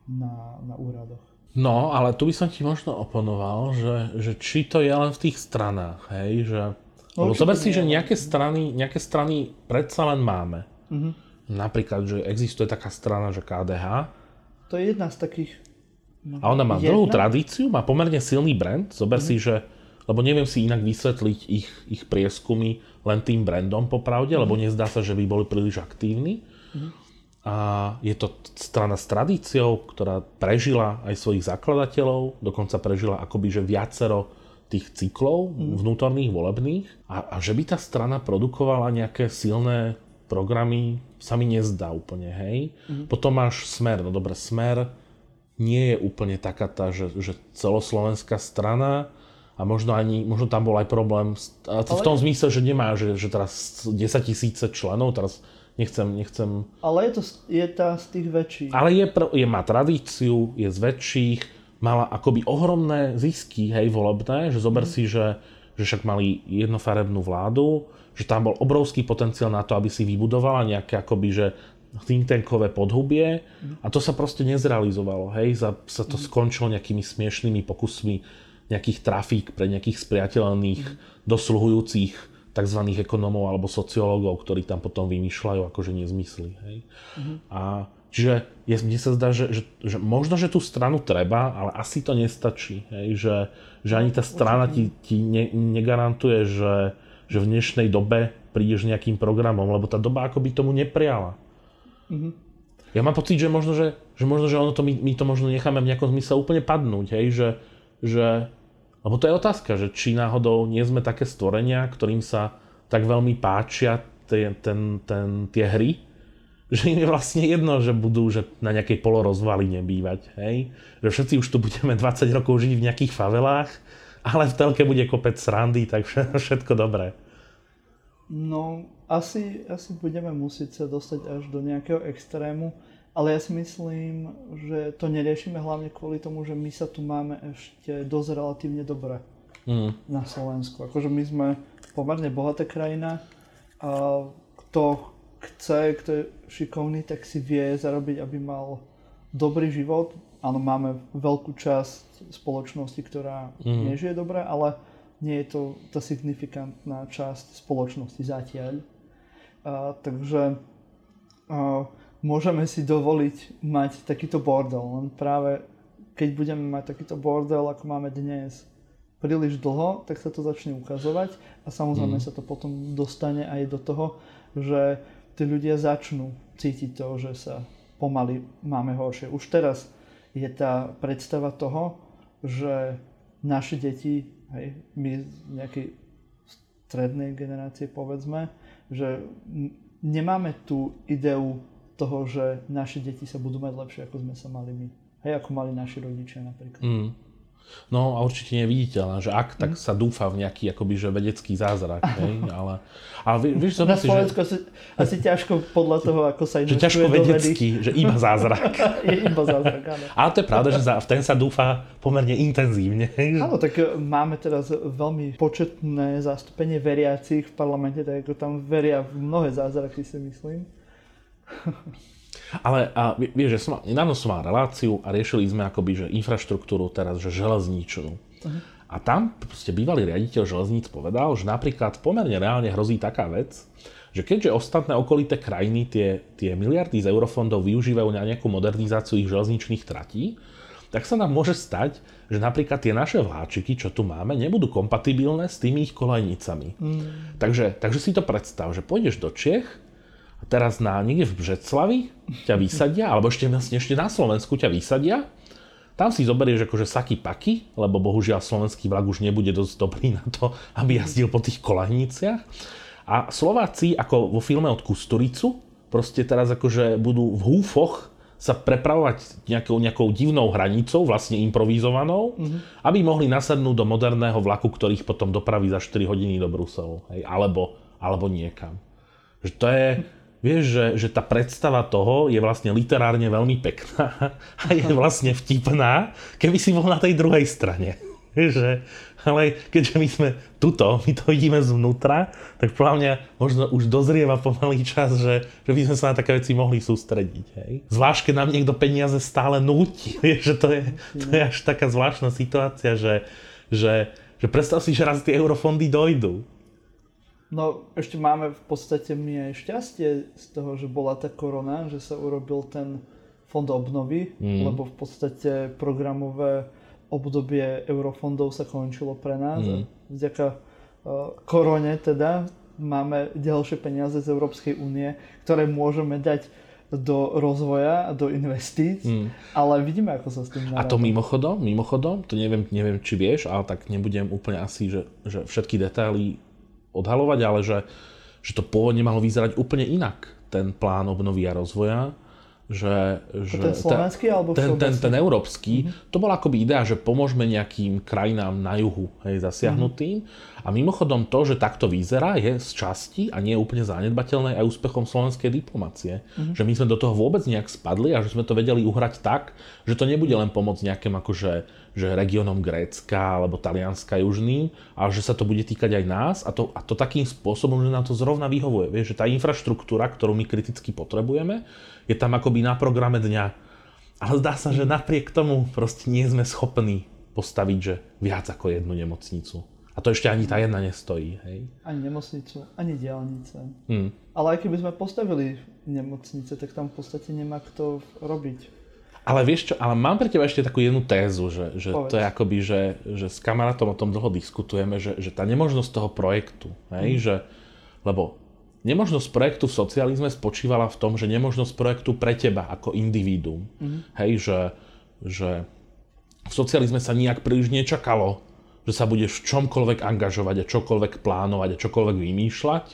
na, na úradoch. No, ale tu by som ti možno oponoval, že, že či to je len v tých stranách, hej, že... No, lebo zober si, že nejaké strany, nejaké strany predsa len máme. Mm-hmm. Napríklad, že existuje taká strana, že KDH. To je jedna z takých... A ona má jedna? dlhú tradíciu, má pomerne silný brand. Zober mm-hmm. si, že lebo neviem si inak vysvetliť ich, ich prieskumy len tým brandom popravde, lebo mhm. nezdá sa, že by boli príliš aktívni. Mm-hmm. A je to strana s tradíciou, ktorá prežila aj svojich zakladateľov, dokonca prežila akoby že viacero tých cyklov mm. vnútorných, volebných. A, a že by tá strana produkovala nejaké silné programy, sa mi nezdá úplne, hej. Mm. Potom máš Smer, no dobre, Smer nie je úplne taká tá, že, že celoslovenská strana, a možno ani, možno tam bol aj problém a to ale... v tom zmysle, že nemá, že, že teraz 10 tisíce členov, teraz nechcem, nechcem... Ale je to je tá z tých väčších. Ale je, je, má tradíciu, je z väčších, mala akoby ohromné zisky, hej, volebné, že zober mm. si, že, že však mali jednofarebnú vládu, že tam bol obrovský potenciál na to, aby si vybudovala nejaké akoby, že think tankové podhubie mm. a to sa proste nezrealizovalo, hej, za, sa to mm. skončilo nejakými smiešnými pokusmi nejakých trafík pre nejakých spriateľných, mm. dosluhujúcich tzv. ekonomov alebo sociológov, ktorí tam potom vymýšľajú akože nezmysly. Hej? Mm. A čiže je, mne sa zdá, že, že, že možno, že tú stranu treba, ale asi to nestačí. Hej? Že, že ani tá strana ti, ti ne, negarantuje, že, že v dnešnej dobe prídeš nejakým programom, lebo tá doba akoby tomu nepriala. Mm-hmm. Ja mám pocit, že možno, že, že, možno, že ono to, my, my to možno necháme v nejakom zmysle úplne padnúť, hej? Že, že lebo to je otázka, že či náhodou nie sme také stvorenia, ktorým sa tak veľmi páčia tie, ten, ten, tie hry, [LAUGHS] že im je vlastne jedno, že budú že na nejakej polorozvaline bývať, hej? Že všetci už tu budeme 20 rokov žiť v nejakých favelách, ale v telke bude kopec srandy, tak [LAUGHS] všetko dobré. No, asi, asi budeme musieť sa dostať až do nejakého extrému, ale ja si myslím, že to neriešime hlavne kvôli tomu, že my sa tu máme ešte dosť relatívne dobre mm. na Slovensku. Akože my sme pomerne bohatá krajina a kto chce, kto je šikovný, tak si vie zarobiť, aby mal dobrý život. Áno, máme veľkú časť spoločnosti, ktorá mm. nežije dobre, ale nie je to tá signifikantná časť spoločnosti zatiaľ. A, takže a, môžeme si dovoliť mať takýto bordel. Len práve keď budeme mať takýto bordel, ako máme dnes, príliš dlho, tak sa to začne ukazovať a samozrejme mm. sa to potom dostane aj do toho, že tí ľudia začnú cítiť to, že sa pomaly máme horšie. Už teraz je tá predstava toho, že naše deti, hej, my z nejakej strednej generácie povedzme, že nemáme tú ideu toho, že naše deti sa budú mať lepšie, ako sme sa mali my. Hej, ako mali naši rodičia napríklad. Mm. No a určite neviditeľná, že ak, tak sa dúfa v nejaký akoby, že vedecký zázrak, hej, [LAUGHS] ale, ale vieš, Na Slovensku že... asi, ťažko podľa toho, ako sa investuje Že ťažko vedecký, že iba zázrak. [LAUGHS] je iba zázrak, áno. Ale to je pravda, že v ten sa dúfa pomerne intenzívne. [LAUGHS] Áno, tak e, máme teraz veľmi početné zastúpenie veriacich v parlamente, tak ako tam veria v mnohé zázraky, si myslím. [LAUGHS] Ale a, vieš, že som, nedávno som mal reláciu a riešili sme akoby, že infraštruktúru teraz, že železničnú. Uh-huh. A tam proste bývalý riaditeľ železníc povedal, že napríklad pomerne reálne hrozí taká vec, že keďže ostatné okolité krajiny tie, tie miliardy z eurofondov využívajú na nejakú modernizáciu ich železničných tratí, tak sa nám môže stať, že napríklad tie naše vláčiky, čo tu máme, nebudú kompatibilné s tými ich kolejnicami. Mm. Takže, takže si to predstav, že pôjdeš do Čech, teraz na niekde v Břeclavi ťa vysadia, alebo ešte, ešte na Slovensku ťa vysadia, tam si zoberieš akože saky paky, lebo bohužiaľ slovenský vlak už nebude dosť dobrý na to, aby jazdil po tých kolaniciach. A Slováci, ako vo filme od Kusturicu, proste teraz akože budú v húfoch sa prepravovať nejakou, nejakou divnou hranicou, vlastne improvizovanou, mm-hmm. aby mohli nasadnúť do moderného vlaku, ktorých potom dopraví za 4 hodiny do Bruselu. Hej, alebo, alebo niekam. Že to je, Vieš, že, že tá predstava toho je vlastne literárne veľmi pekná a je vlastne vtipná, keby si bol na tej druhej strane. že, ale keďže my sme tuto, my to vidíme zvnútra, tak podľa mňa možno už dozrieva pomalý čas, že, že by sme sa na také veci mohli sústrediť. Hej? Zvlášť, keď nám niekto peniaze stále núti. Vieš, že to je, to je až taká zvláštna situácia, že, že, že predstav si, že raz tie eurofondy dojdú No ešte máme v podstate my aj šťastie z toho, že bola tá korona, že sa urobil ten fond obnovy, mm. lebo v podstate programové obdobie eurofondov sa končilo pre nás. Mm. Vďaka uh, korone teda máme ďalšie peniaze z Európskej únie, ktoré môžeme dať do rozvoja a do investíc, mm. ale vidíme, ako sa s tým narába. A to mimochodom, mimochodom, to neviem, neviem, či vieš, ale tak nebudem úplne asi, že, že všetky detaily odhalovať, ale že, že to pôvodne malo vyzerať úplne inak, ten plán obnovy a rozvoja že, že ten slovenský ten, alebo ten, ten, ten európsky, mm-hmm. to bola akoby idea, že pomôžeme nejakým krajinám na juhu hej, zasiahnutým. Mm-hmm. A mimochodom to, že takto vyzerá, je z časti a nie je úplne zanedbateľné aj úspechom slovenskej diplomácie. Mm-hmm. Že my sme do toho vôbec nejak spadli a že sme to vedeli uhrať tak, že to nebude len pomoc nejakým akože že regiónom Grécka alebo Talianska južným, ale že sa to bude týkať aj nás a to, a to takým spôsobom, že nám to zrovna vyhovuje. Vieš, že tá infraštruktúra, ktorú my kriticky potrebujeme, je tam akoby na programe dňa. Ale zdá sa, že napriek tomu proste nie sme schopní postaviť, že viac ako jednu nemocnicu. A to ešte ani tá jedna nestojí, hej? Ani nemocnicu, ani diálnice. Hmm. Ale aj keby sme postavili nemocnice, tak tam v podstate nemá kto robiť. Ale vieš čo, ale mám pre teba ešte takú jednu tézu, že, že to je akoby, že, že s kamarátom o tom dlho diskutujeme, že, že tá nemožnosť toho projektu, hej, mm. že, lebo Nemožnosť projektu v socializme spočívala v tom, že nemožnosť projektu pre teba ako individuum. Mm. Hej, že, že v socializme sa nijak príliš nečakalo, že sa budeš v čomkoľvek angažovať a čokoľvek plánovať a čokoľvek vymýšľať.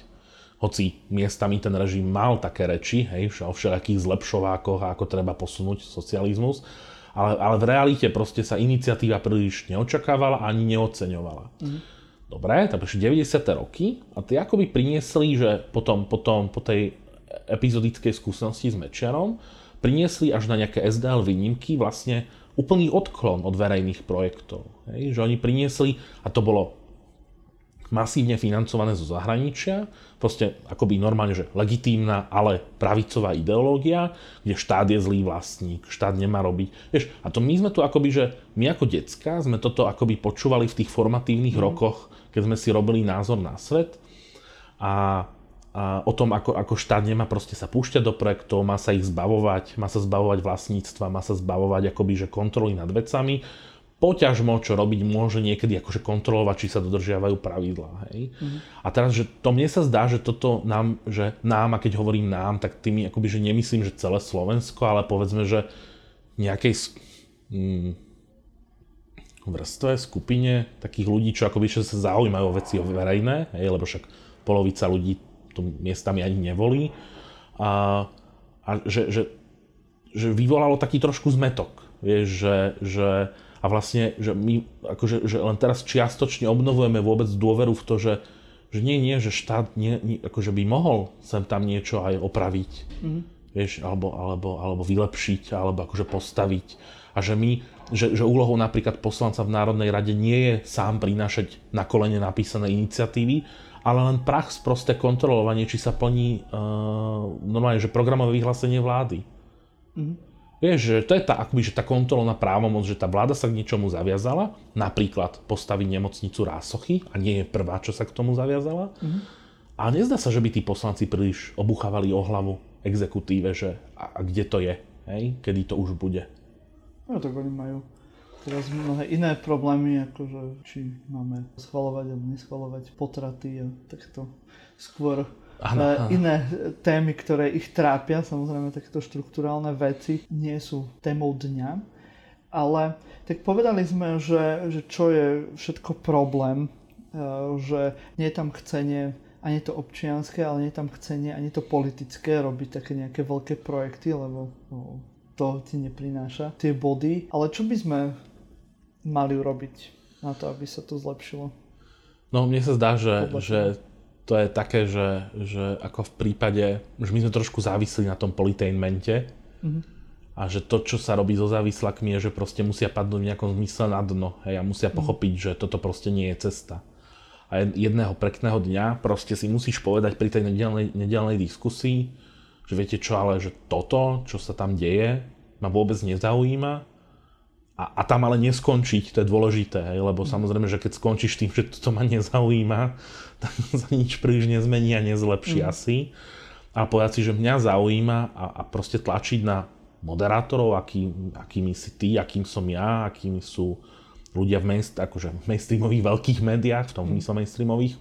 Hoci miestami ten režim mal také reči, hej, o všelijakých zlepšovákoch a ako treba posunúť socializmus, ale, ale v realite proste sa iniciatíva príliš neočakávala ani neoceňovala. Mm. Dobre, tak prišli 90. roky a tie akoby priniesli, že potom, potom po tej epizodickej skúsenosti s Mečiarom, priniesli až na nejaké SDL výnimky vlastne úplný odklon od verejných projektov. Hej? Že oni priniesli, a to bolo masívne financované zo zahraničia, proste akoby normálne, že legitímna, ale pravicová ideológia, kde štát je zlý vlastník, štát nemá robiť. Vieš, a to my sme tu akoby, že my ako decka sme toto akoby počúvali v tých formatívnych mm. rokoch keď sme si robili názor na svet a, a o tom, ako, ako štát nemá proste sa púšťať do projektov, má sa ich zbavovať, má sa zbavovať vlastníctva, má sa zbavovať akoby, že kontroly nad vecami. Poťažmo, čo robiť môže niekedy akože kontrolovať, či sa dodržiavajú pravidlá. Hej? Mm-hmm. A teraz, že to mne sa zdá, že toto nám, že nám, a keď hovorím nám, tak tými akoby, že nemyslím, že celé Slovensko, ale povedzme, že nejakej... Hmm, vrstve, skupine takých ľudí, čo akoby že sa zaujímajú o veci verejné, hej, lebo však polovica ľudí tu miestami ani nevolí. A, a že, že, že vyvolalo taký trošku zmetok. Vieš, že, že, a vlastne, že my akože, že len teraz čiastočne obnovujeme vôbec dôveru v to, že, že nie, nie, že štát nie, nie, akože by mohol sem tam niečo aj opraviť, mm-hmm. vieš, alebo, alebo, alebo vylepšiť, alebo akože postaviť. A že my, že, že úlohou napríklad poslanca v Národnej rade nie je sám prinášať na kolene napísané iniciatívy, ale len prach prosté kontrolovanie, či sa plní uh, normálne, že programové vyhlásenie vlády. Mm-hmm. Vieš, že to je tá, akoby, že tá kontrolná právomoc, že tá vláda sa k niečomu zaviazala, napríklad postaviť nemocnicu Rásochy a nie je prvá, čo sa k tomu zaviazala. Mm-hmm. A nezdá sa, že by tí poslanci príliš obuchávali o hlavu exekutíve, že a, a kde to je, hej? kedy to už bude. No tak oni majú teraz mnohé iné problémy, akože či máme schvalovať alebo neschvalovať potraty a takto skôr Ano, ano. Iné témy, ktoré ich trápia, samozrejme takéto štruktúrálne veci, nie sú témou dňa. Ale tak povedali sme, že, že čo je všetko problém, e, že nie je tam chcenie ani to občianské, ale nie je tam chcenie ani to politické robiť také nejaké veľké projekty, lebo no, to ti neprináša tie body. Ale čo by sme mali urobiť na to, aby sa to zlepšilo? No mne sa zdá, že, že to je také, že, že ako v prípade, že my sme trošku závislí na tom politainmente mm-hmm. a že to, čo sa robí so závislakmi je, že proste musia padnúť v nejakom zmysle na dno hej, a musia mm-hmm. pochopiť, že toto proste nie je cesta. A jedného prekného dňa proste si musíš povedať pri tej nedelnej, nedelnej diskusii, že viete čo, ale že toto, čo sa tam deje, ma vôbec nezaujíma a, a tam ale neskončiť, to je dôležité, hej, lebo mm. samozrejme, že keď skončíš tým, že toto ma nezaujíma, [LAUGHS] tak sa nič príliš nezmení a nezlepší mm. asi. A povedať si, že mňa zaujíma a, a proste tlačiť na moderátorov, aký, akými si ty, akým som ja, akými sú ľudia v, mainst- akože mainstreamových veľkých médiách, v tom mm. mainstreamových,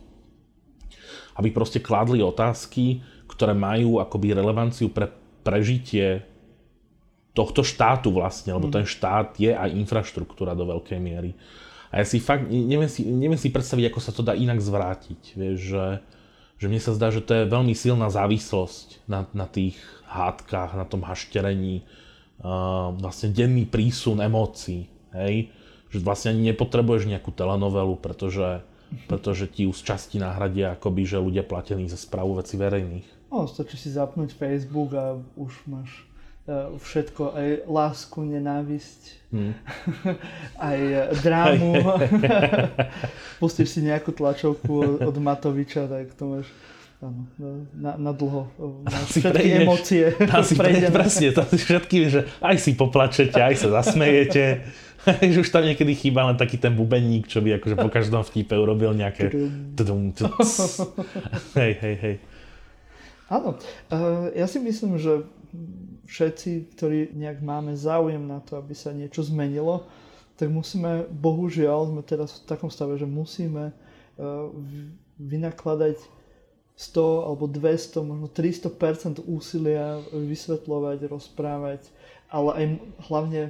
aby proste kladli otázky, ktoré majú akoby relevanciu pre prežitie tohto štátu vlastne, lebo mm. ten štát je aj infraštruktúra do veľkej miery. A ja si fakt, neviem si, neviem si predstaviť, ako sa to dá inak zvrátiť. Vieš, že, že mne sa zdá, že to je veľmi silná závislosť na, na tých hádkach, na tom hašterení, uh, vlastne denný prísun emócií. Hej? Že vlastne ani nepotrebuješ nejakú telenovelu, pretože, pretože ti už z časti nahradia akoby, že ľudia platení za správu veci verejných. No, stačí si zapnúť Facebook a už máš všetko, aj lásku, nenávisť, hmm. [LAUGHS] aj drámu. [LAUGHS] Pustíš si nejakú tlačovku od Matoviča, tak to máš Áno, na, na dlho. Na všetky prejdeš, emócie. Tam si [LAUGHS] prejdeš, presne, tam si všetky, že aj si poplačete, aj sa zasmejete. že už tam niekedy chýba len taký ten bubeník, čo by akože po každom vtipe urobil nejaké... hej, hej, hej. Áno, ja si myslím, že všetci, ktorí nejak máme záujem na to, aby sa niečo zmenilo, tak musíme, bohužiaľ, sme teraz v takom stave, že musíme uh, vynakladať 100 alebo 200, možno 300% úsilia vysvetľovať, rozprávať, ale aj hlavne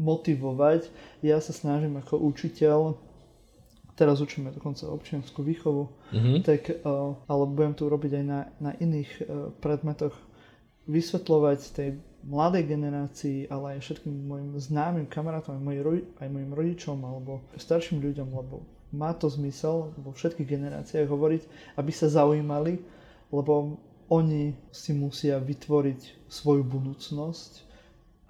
motivovať. Ja sa snažím ako učiteľ, teraz učíme dokonca občianskú výchovu, mm-hmm. tak, uh, ale budem to robiť aj na, na iných uh, predmetoch, vysvetľovať tej mladej generácii, ale aj všetkým mojim známym kamarátom, aj, mojim, aj mojim rodičom alebo starším ľuďom, lebo má to zmysel vo všetkých generáciách hovoriť, aby sa zaujímali, lebo oni si musia vytvoriť svoju budúcnosť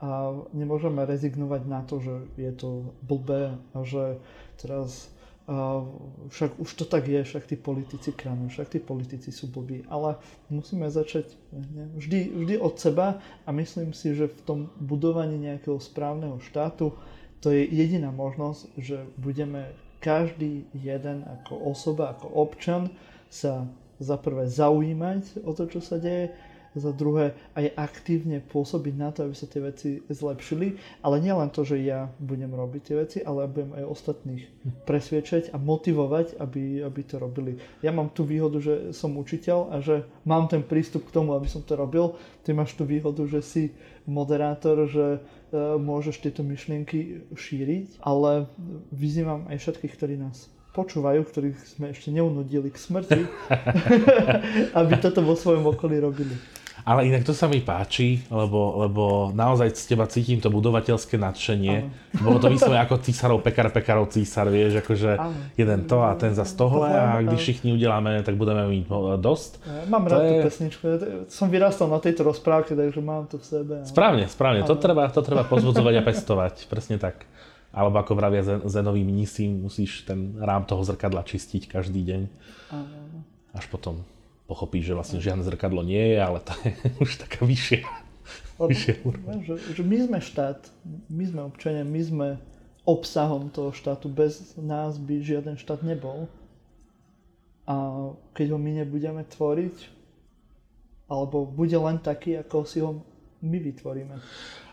a nemôžeme rezignovať na to, že je to blbé a že teraz však už to tak je, však tí politici kránu, však tí politici sú blbí, ale musíme začať ne, vždy, vždy od seba a myslím si, že v tom budovaní nejakého správneho štátu to je jediná možnosť, že budeme každý jeden ako osoba, ako občan sa za prvé zaujímať o to, čo sa deje, za druhé aj aktívne pôsobiť na to, aby sa tie veci zlepšili. Ale nielen to, že ja budem robiť tie veci, ale budem aj ostatných presviečať a motivovať, aby, aby to robili. Ja mám tú výhodu, že som učiteľ a že mám ten prístup k tomu, aby som to robil. Ty máš tú výhodu, že si moderátor, že môžeš tieto myšlienky šíriť, ale vyzývam aj všetkých, ktorí nás počúvajú, ktorých sme ešte neunudili k smrti, [LAUGHS] aby toto vo svojom okolí robili. Ale inak to sa mi páči, lebo, lebo naozaj z teba cítim to budovateľské nadšenie. Ano. Bolo to vyslovene ako císarov, pekar, pekarov, císar, vieš, akože ano. jeden to a ten za tohle a když všichni uděláme, tak budeme mít dosť. Mám rád je... tú pesničku, som vyrastal na tejto rozprávke, takže mám to v sebe. Správne, správne, to treba, to treba [LAUGHS] pozbudzovať a pestovať, presne tak. Alebo ako vravia Zenovi mnísi, musíš ten rám toho zrkadla čistiť každý deň. Ano. Až potom pochopíš, že vlastne žiadne zrkadlo nie je, ale to je [LAUGHS] už taká vyššia, vyššia [LAUGHS] Že, že my sme štát, my sme občania, my sme obsahom toho štátu. Bez nás by žiaden štát nebol. A keď ho my nebudeme tvoriť, alebo bude len taký, ako si ho my vytvoríme.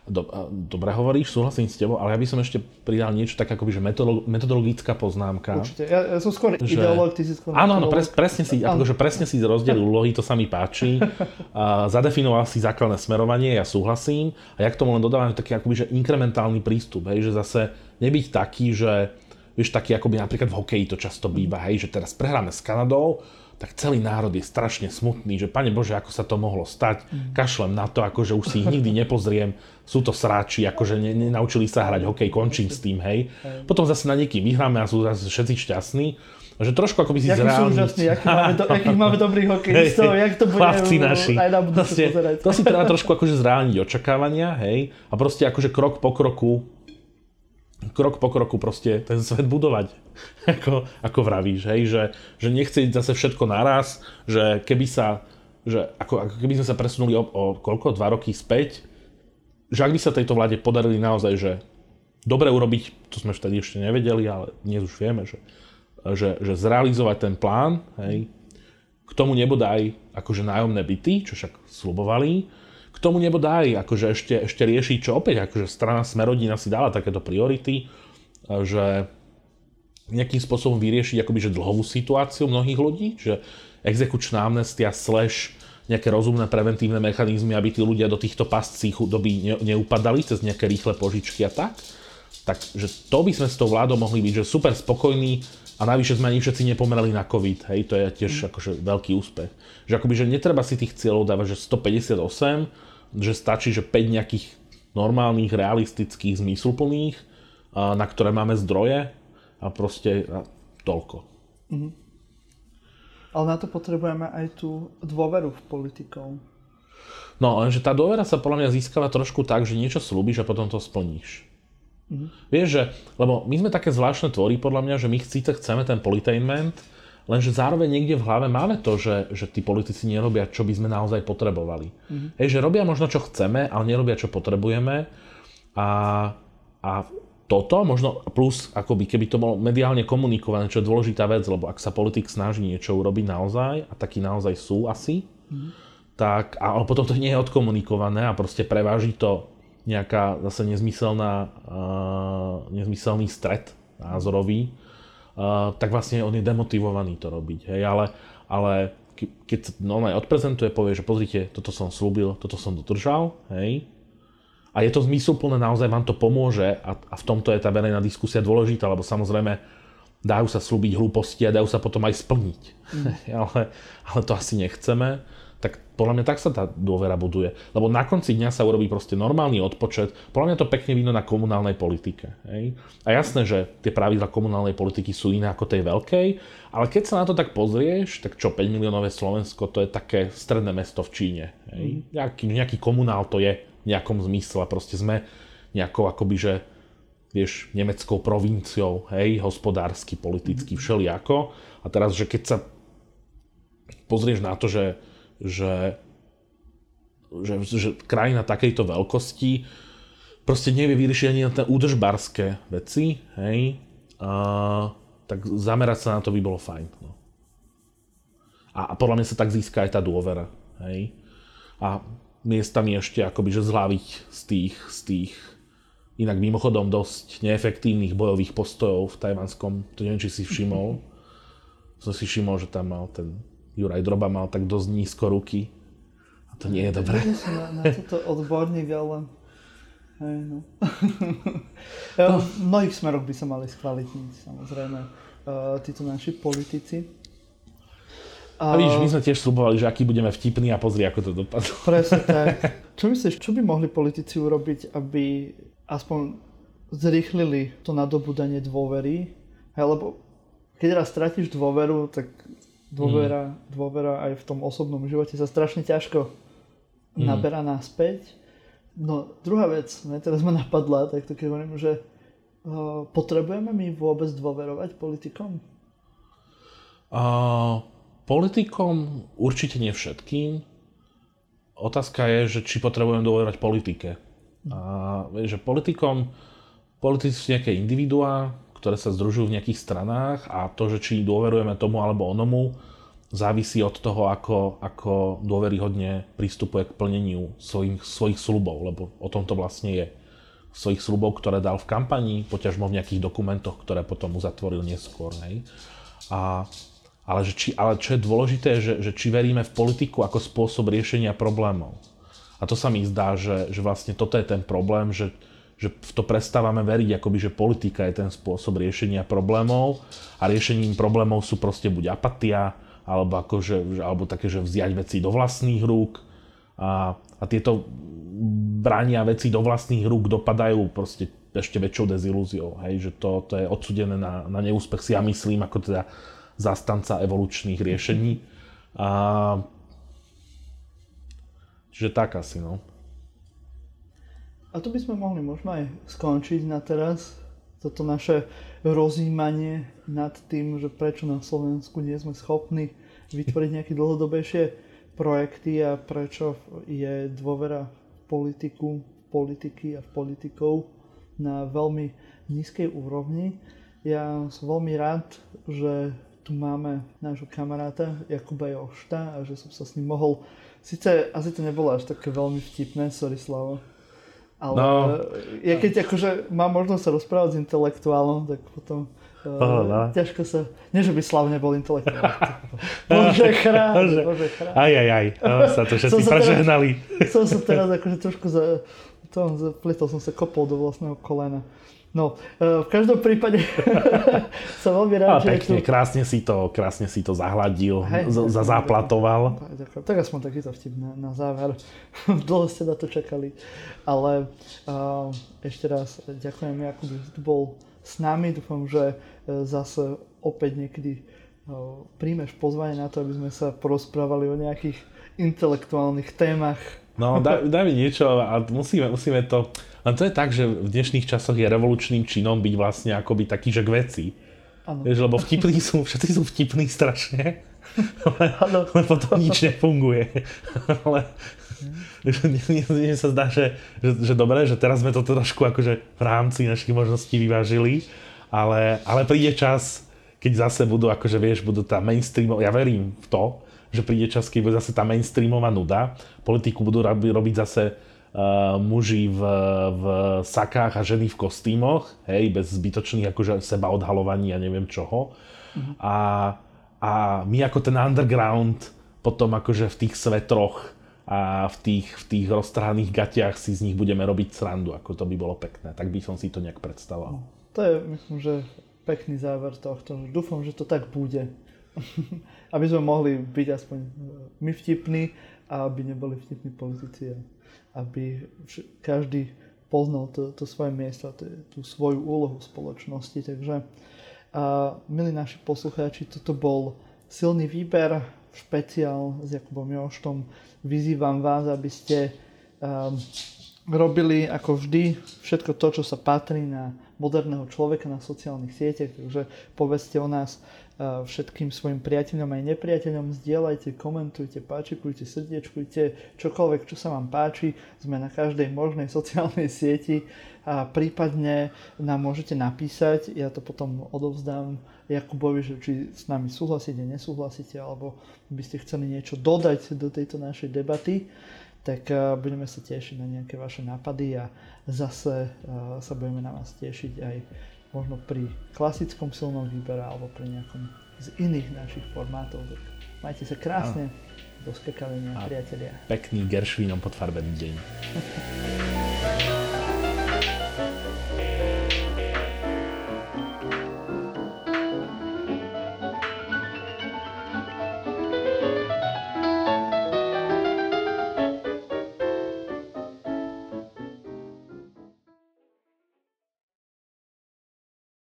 Do, dobre hovoríš, súhlasím s tebou, ale ja by som ešte pridal niečo tak akoby, že metodologická poznámka. Určite, ja, ja som skôr že... ideológ, ty si skôr Áno, áno, pres, presne si, akože presne si rozdelil úlohy, to sa mi páči. [LAUGHS] A zadefinoval si základné smerovanie, ja súhlasím. A ja k tomu len dodávam taký akoby, že inkrementálny prístup, hej, že zase nebyť taký, že vieš, taký akoby napríklad v hokeji to často býva, hej, že teraz prehráme s Kanadou, tak celý národ je strašne smutný, že pane Bože, ako sa to mohlo stať, mm. kašlem na to, akože už si ich nikdy nepozriem, sú to sráči, akože ne, nenaučili sa hrať hokej, končím s tým, hej. Potom zase na niekým vyhráme a sú zase všetci šťastní. Že trošku ako by si zreálniť. sú úžasní, aký máme, do, akých [LAUGHS] máme dobrých hokejistov, jak to bude Chlapci naši. aj na pozerať. To si treba trošku akože zreálniť očakávania, hej. A proste akože krok po kroku krok po kroku proste ten svet budovať. [LAUGHS] ako, ako vravíš, hej, že, že nechcieť zase všetko naraz, že keby sa, že ako, ako keby sme sa presunuli o, o koľko, dva roky späť, že ak by sa tejto vláde podarili naozaj, že dobre urobiť, to sme vtedy ešte nevedeli, ale dnes už vieme, že, že, že zrealizovať ten plán, hej, k tomu nebodaj akože nájomné byty, čo však slubovali, k tomu nebodaj akože ešte, ešte riešiť, čo opäť akože strana Smerodina si dala takéto priority, že nejakým spôsobom vyriešiť akoby, že dlhovú situáciu mnohých ľudí, že exekučná amnestia slash nejaké rozumné preventívne mechanizmy, aby tí ľudia do týchto pascí chudoby ne, neupadali cez nejaké rýchle požičky a tak. Takže to by sme s tou vládou mohli byť, že super spokojní a navyše sme ani všetci nepomerali na COVID, hej, to je tiež mm. akože veľký úspech. Že akoby, že netreba si tých cieľov dávať, že 158, že stačí, že 5 nejakých normálnych, realistických, zmysluplných, na ktoré máme zdroje a proste a toľko. Mm-hmm. Ale na to potrebujeme aj tú dôveru v politikov. No, lenže tá dôvera sa podľa mňa získava trošku tak, že niečo slúbiš a potom to splníš. Mm-hmm. Vieš, že, lebo my sme také zvláštne tvory podľa mňa, že my síce chceme ten politainment, Lenže zároveň niekde v hlave máme to, že, že tí politici nerobia, čo by sme naozaj potrebovali. Mm-hmm. Hej, že robia možno, čo chceme, ale nerobia, čo potrebujeme. A, a toto, možno plus, akoby, keby to bolo mediálne komunikované, čo je dôležitá vec, lebo ak sa politik snaží niečo urobiť naozaj, a takí naozaj sú asi, mm-hmm. tak, ale potom to nie je odkomunikované a proste preváži to nejaká zase nezmyselná, uh, nezmyselný stret názorový, tak vlastne on je demotivovaný to robiť. Hej, ale, ale keď sa normálne odprezentuje, povie, že pozrite, toto som slúbil, toto som dodržal, hej, a je to zmysluplné, naozaj vám to pomôže a, a v tomto je tá verejná diskusia dôležitá, lebo samozrejme dajú sa slúbiť hlúposti a dajú sa potom aj splniť. Mm. [LAUGHS] ale, ale to asi nechceme tak podľa mňa tak sa tá dôvera buduje. Lebo na konci dňa sa urobí proste normálny odpočet. Podľa mňa to pekne vidno na komunálnej politike. Hej? A jasné, že tie pravidla komunálnej politiky sú iné ako tej veľkej, ale keď sa na to tak pozrieš, tak čo, 5 miliónové Slovensko, to je také stredné mesto v Číne. Hej? Mm. Nejaký, nejaký komunál to je v nejakom zmysle. Proste sme nejakou akoby, že vieš, nemeckou provinciou, hej, hospodársky, politicky, mm. všelijako. A teraz, že keď sa pozrieš na to, že že, že, že krajina takejto veľkosti proste nevie vyriešiť ani na tie údržbarské veci, hej, a, tak zamerať sa na to by bolo fajn. No. A, a podľa mňa sa tak získa aj tá dôvera, hej. A miestami ešte akoby, že zhlaviť z tých, z tých inak mimochodom dosť neefektívnych bojových postojov v tajvanskom, to neviem, či si všimol. Som si všimol, že tam mal ten Juraj Droba mal tak dosť nízko ruky. A to nie je dobré. Ja som na, na toto odborník, ale Hej, no. [LAUGHS] no. V mnohých smeroch by sa mali skvalitniť, samozrejme, uh, títo naši politici. A víš, my sme tiež slubovali, že aký budeme vtipní a pozri, ako to dopadlo. [LAUGHS] Presne tak. Čo myslíš, čo by mohli politici urobiť, aby aspoň zrýchlili to nadobudanie dôvery? Hej, lebo keď raz stratíš dôveru, tak dôvera, mm. dôvera aj v tom osobnom živote sa strašne ťažko mm. naberá naspäť. No, druhá vec, ne, teraz ma napadla, tak to keď hovorím, že uh, potrebujeme my vôbec dôverovať politikom? Uh, politikom určite nie všetkým. Otázka je, že či potrebujeme dôverovať politike. A, že politikom, politici sú nejaké individuá, ktoré sa združujú v nejakých stranách a to, že či dôverujeme tomu alebo onomu, závisí od toho, ako, ako dôveryhodne pristupuje k plneniu svojich, svojich slubov, lebo o tom to vlastne je. Svojich slubov, ktoré dal v kampani, poťažmo v nejakých dokumentoch, ktoré potom uzatvoril neskôr. Hej. A, ale, že či, ale čo je dôležité, že, že či veríme v politiku ako spôsob riešenia problémov. A to sa mi zdá, že, že vlastne toto je ten problém, že, že v to prestávame veriť, akoby, že politika je ten spôsob riešenia problémov a riešením problémov sú proste buď apatia, alebo, akože, alebo také, že vziať veci do vlastných rúk a, a tieto brania veci do vlastných rúk dopadajú proste ešte väčšou dezilúziou, hej, že to, to je odsudené na, na neúspech si ja myslím, ako teda zastanca evolučných riešení. A, čiže tak asi, no. A tu by sme mohli možno aj skončiť na teraz toto naše rozjímanie nad tým, že prečo na Slovensku nie sme schopní vytvoriť nejaké dlhodobejšie projekty a prečo je dôvera v politiku, v politiky a v politikov na veľmi nízkej úrovni. Ja som veľmi rád, že tu máme nášho kamaráta Jakuba Jošta a že som sa s ním mohol... Sice asi to nebolo až také veľmi vtipné, sorry Slavo, ale no. ja keď akože mám možnosť sa rozprávať s intelektuálom, tak potom uh, no. ťažko sa... Nie, že by Slav nebol intelektuál. [LAUGHS] bože chráň, bože chráň. Aj, aj, aj. No, sa to všetci prežehnali. Som sa teraz akože trošku za... To, zapletol som sa kopol do vlastného kolena. No, uh, v každom prípade [LAUGHS] som veľmi rád, že pekne, tu... krásne si to, krásne si to zahladil, Hej, z- zazáplatoval. Ďakujem. Tak aspoň takýto vtip na, na záver. [LAUGHS] Dlho ste na to čakali. Ale uh, ešte raz ďakujem Jakub, že tu bol s nami. Dúfam, že uh, zase opäť niekedy uh, príjmeš pozvanie na to, aby sme sa porozprávali o nejakých intelektuálnych témach. No, daj, daj mi niečo a musíme, musíme to len to je tak, že v dnešných časoch je revolučným činom byť vlastne akoby taký, že k veci. Vieš, lebo vtipní sú, všetci sú vtipní strašne, ale, ale potom nič nefunguje. ale mne sa zdá, že, že, že dobre, že teraz sme to trošku akože v rámci našich možností vyvážili, ale, ale príde čas, keď zase budú, akože vieš, budú tá mainstreamová, ja verím v to, že príde čas, keď bude zase tá mainstreamová nuda, politiku budú robiť zase uh, muži v, v sakách a ženy v kostýmoch, hej, bez zbytočných akože seba odhalovaní a neviem čoho. Mm-hmm. A, a my ako ten underground potom akože v tých svetroch a v tých, v tých roztrhaných gatiach si z nich budeme robiť srandu, ako to by bolo pekné. Tak by som si to nejak predstavoval. To je, myslím, že pekný záver tohto. Dúfam, že to tak bude. [LAUGHS] aby sme mohli byť aspoň my vtipní a aby neboli vtipní politici aby každý poznal to, to svoje miesto, to, tú svoju úlohu v spoločnosti. Takže, a, milí naši poslucháči, toto bol silný výber, špeciál s Jakubom Joštom. Vyzývam vás, aby ste um, robili ako vždy všetko to, čo sa patrí na moderného človeka na sociálnych sieťach, takže povedzte o nás všetkým svojim priateľom aj nepriateľom, zdieľajte, komentujte, páčikujte, srdiečkujte, čokoľvek, čo sa vám páči, sme na každej možnej sociálnej sieti a prípadne nám môžete napísať, ja to potom odovzdám Jakubovi, že či s nami súhlasíte, nesúhlasíte, alebo by ste chceli niečo dodať do tejto našej debaty, tak budeme sa tešiť na nejaké vaše nápady a zase sa budeme na vás tešiť aj možno pri klasickom silnom výbere alebo pri nejakom z iných našich formátov. Majte sa krásne, do skakavenia, priatelia. Pekný Gershvinom podfarbený deň. [LAUGHS]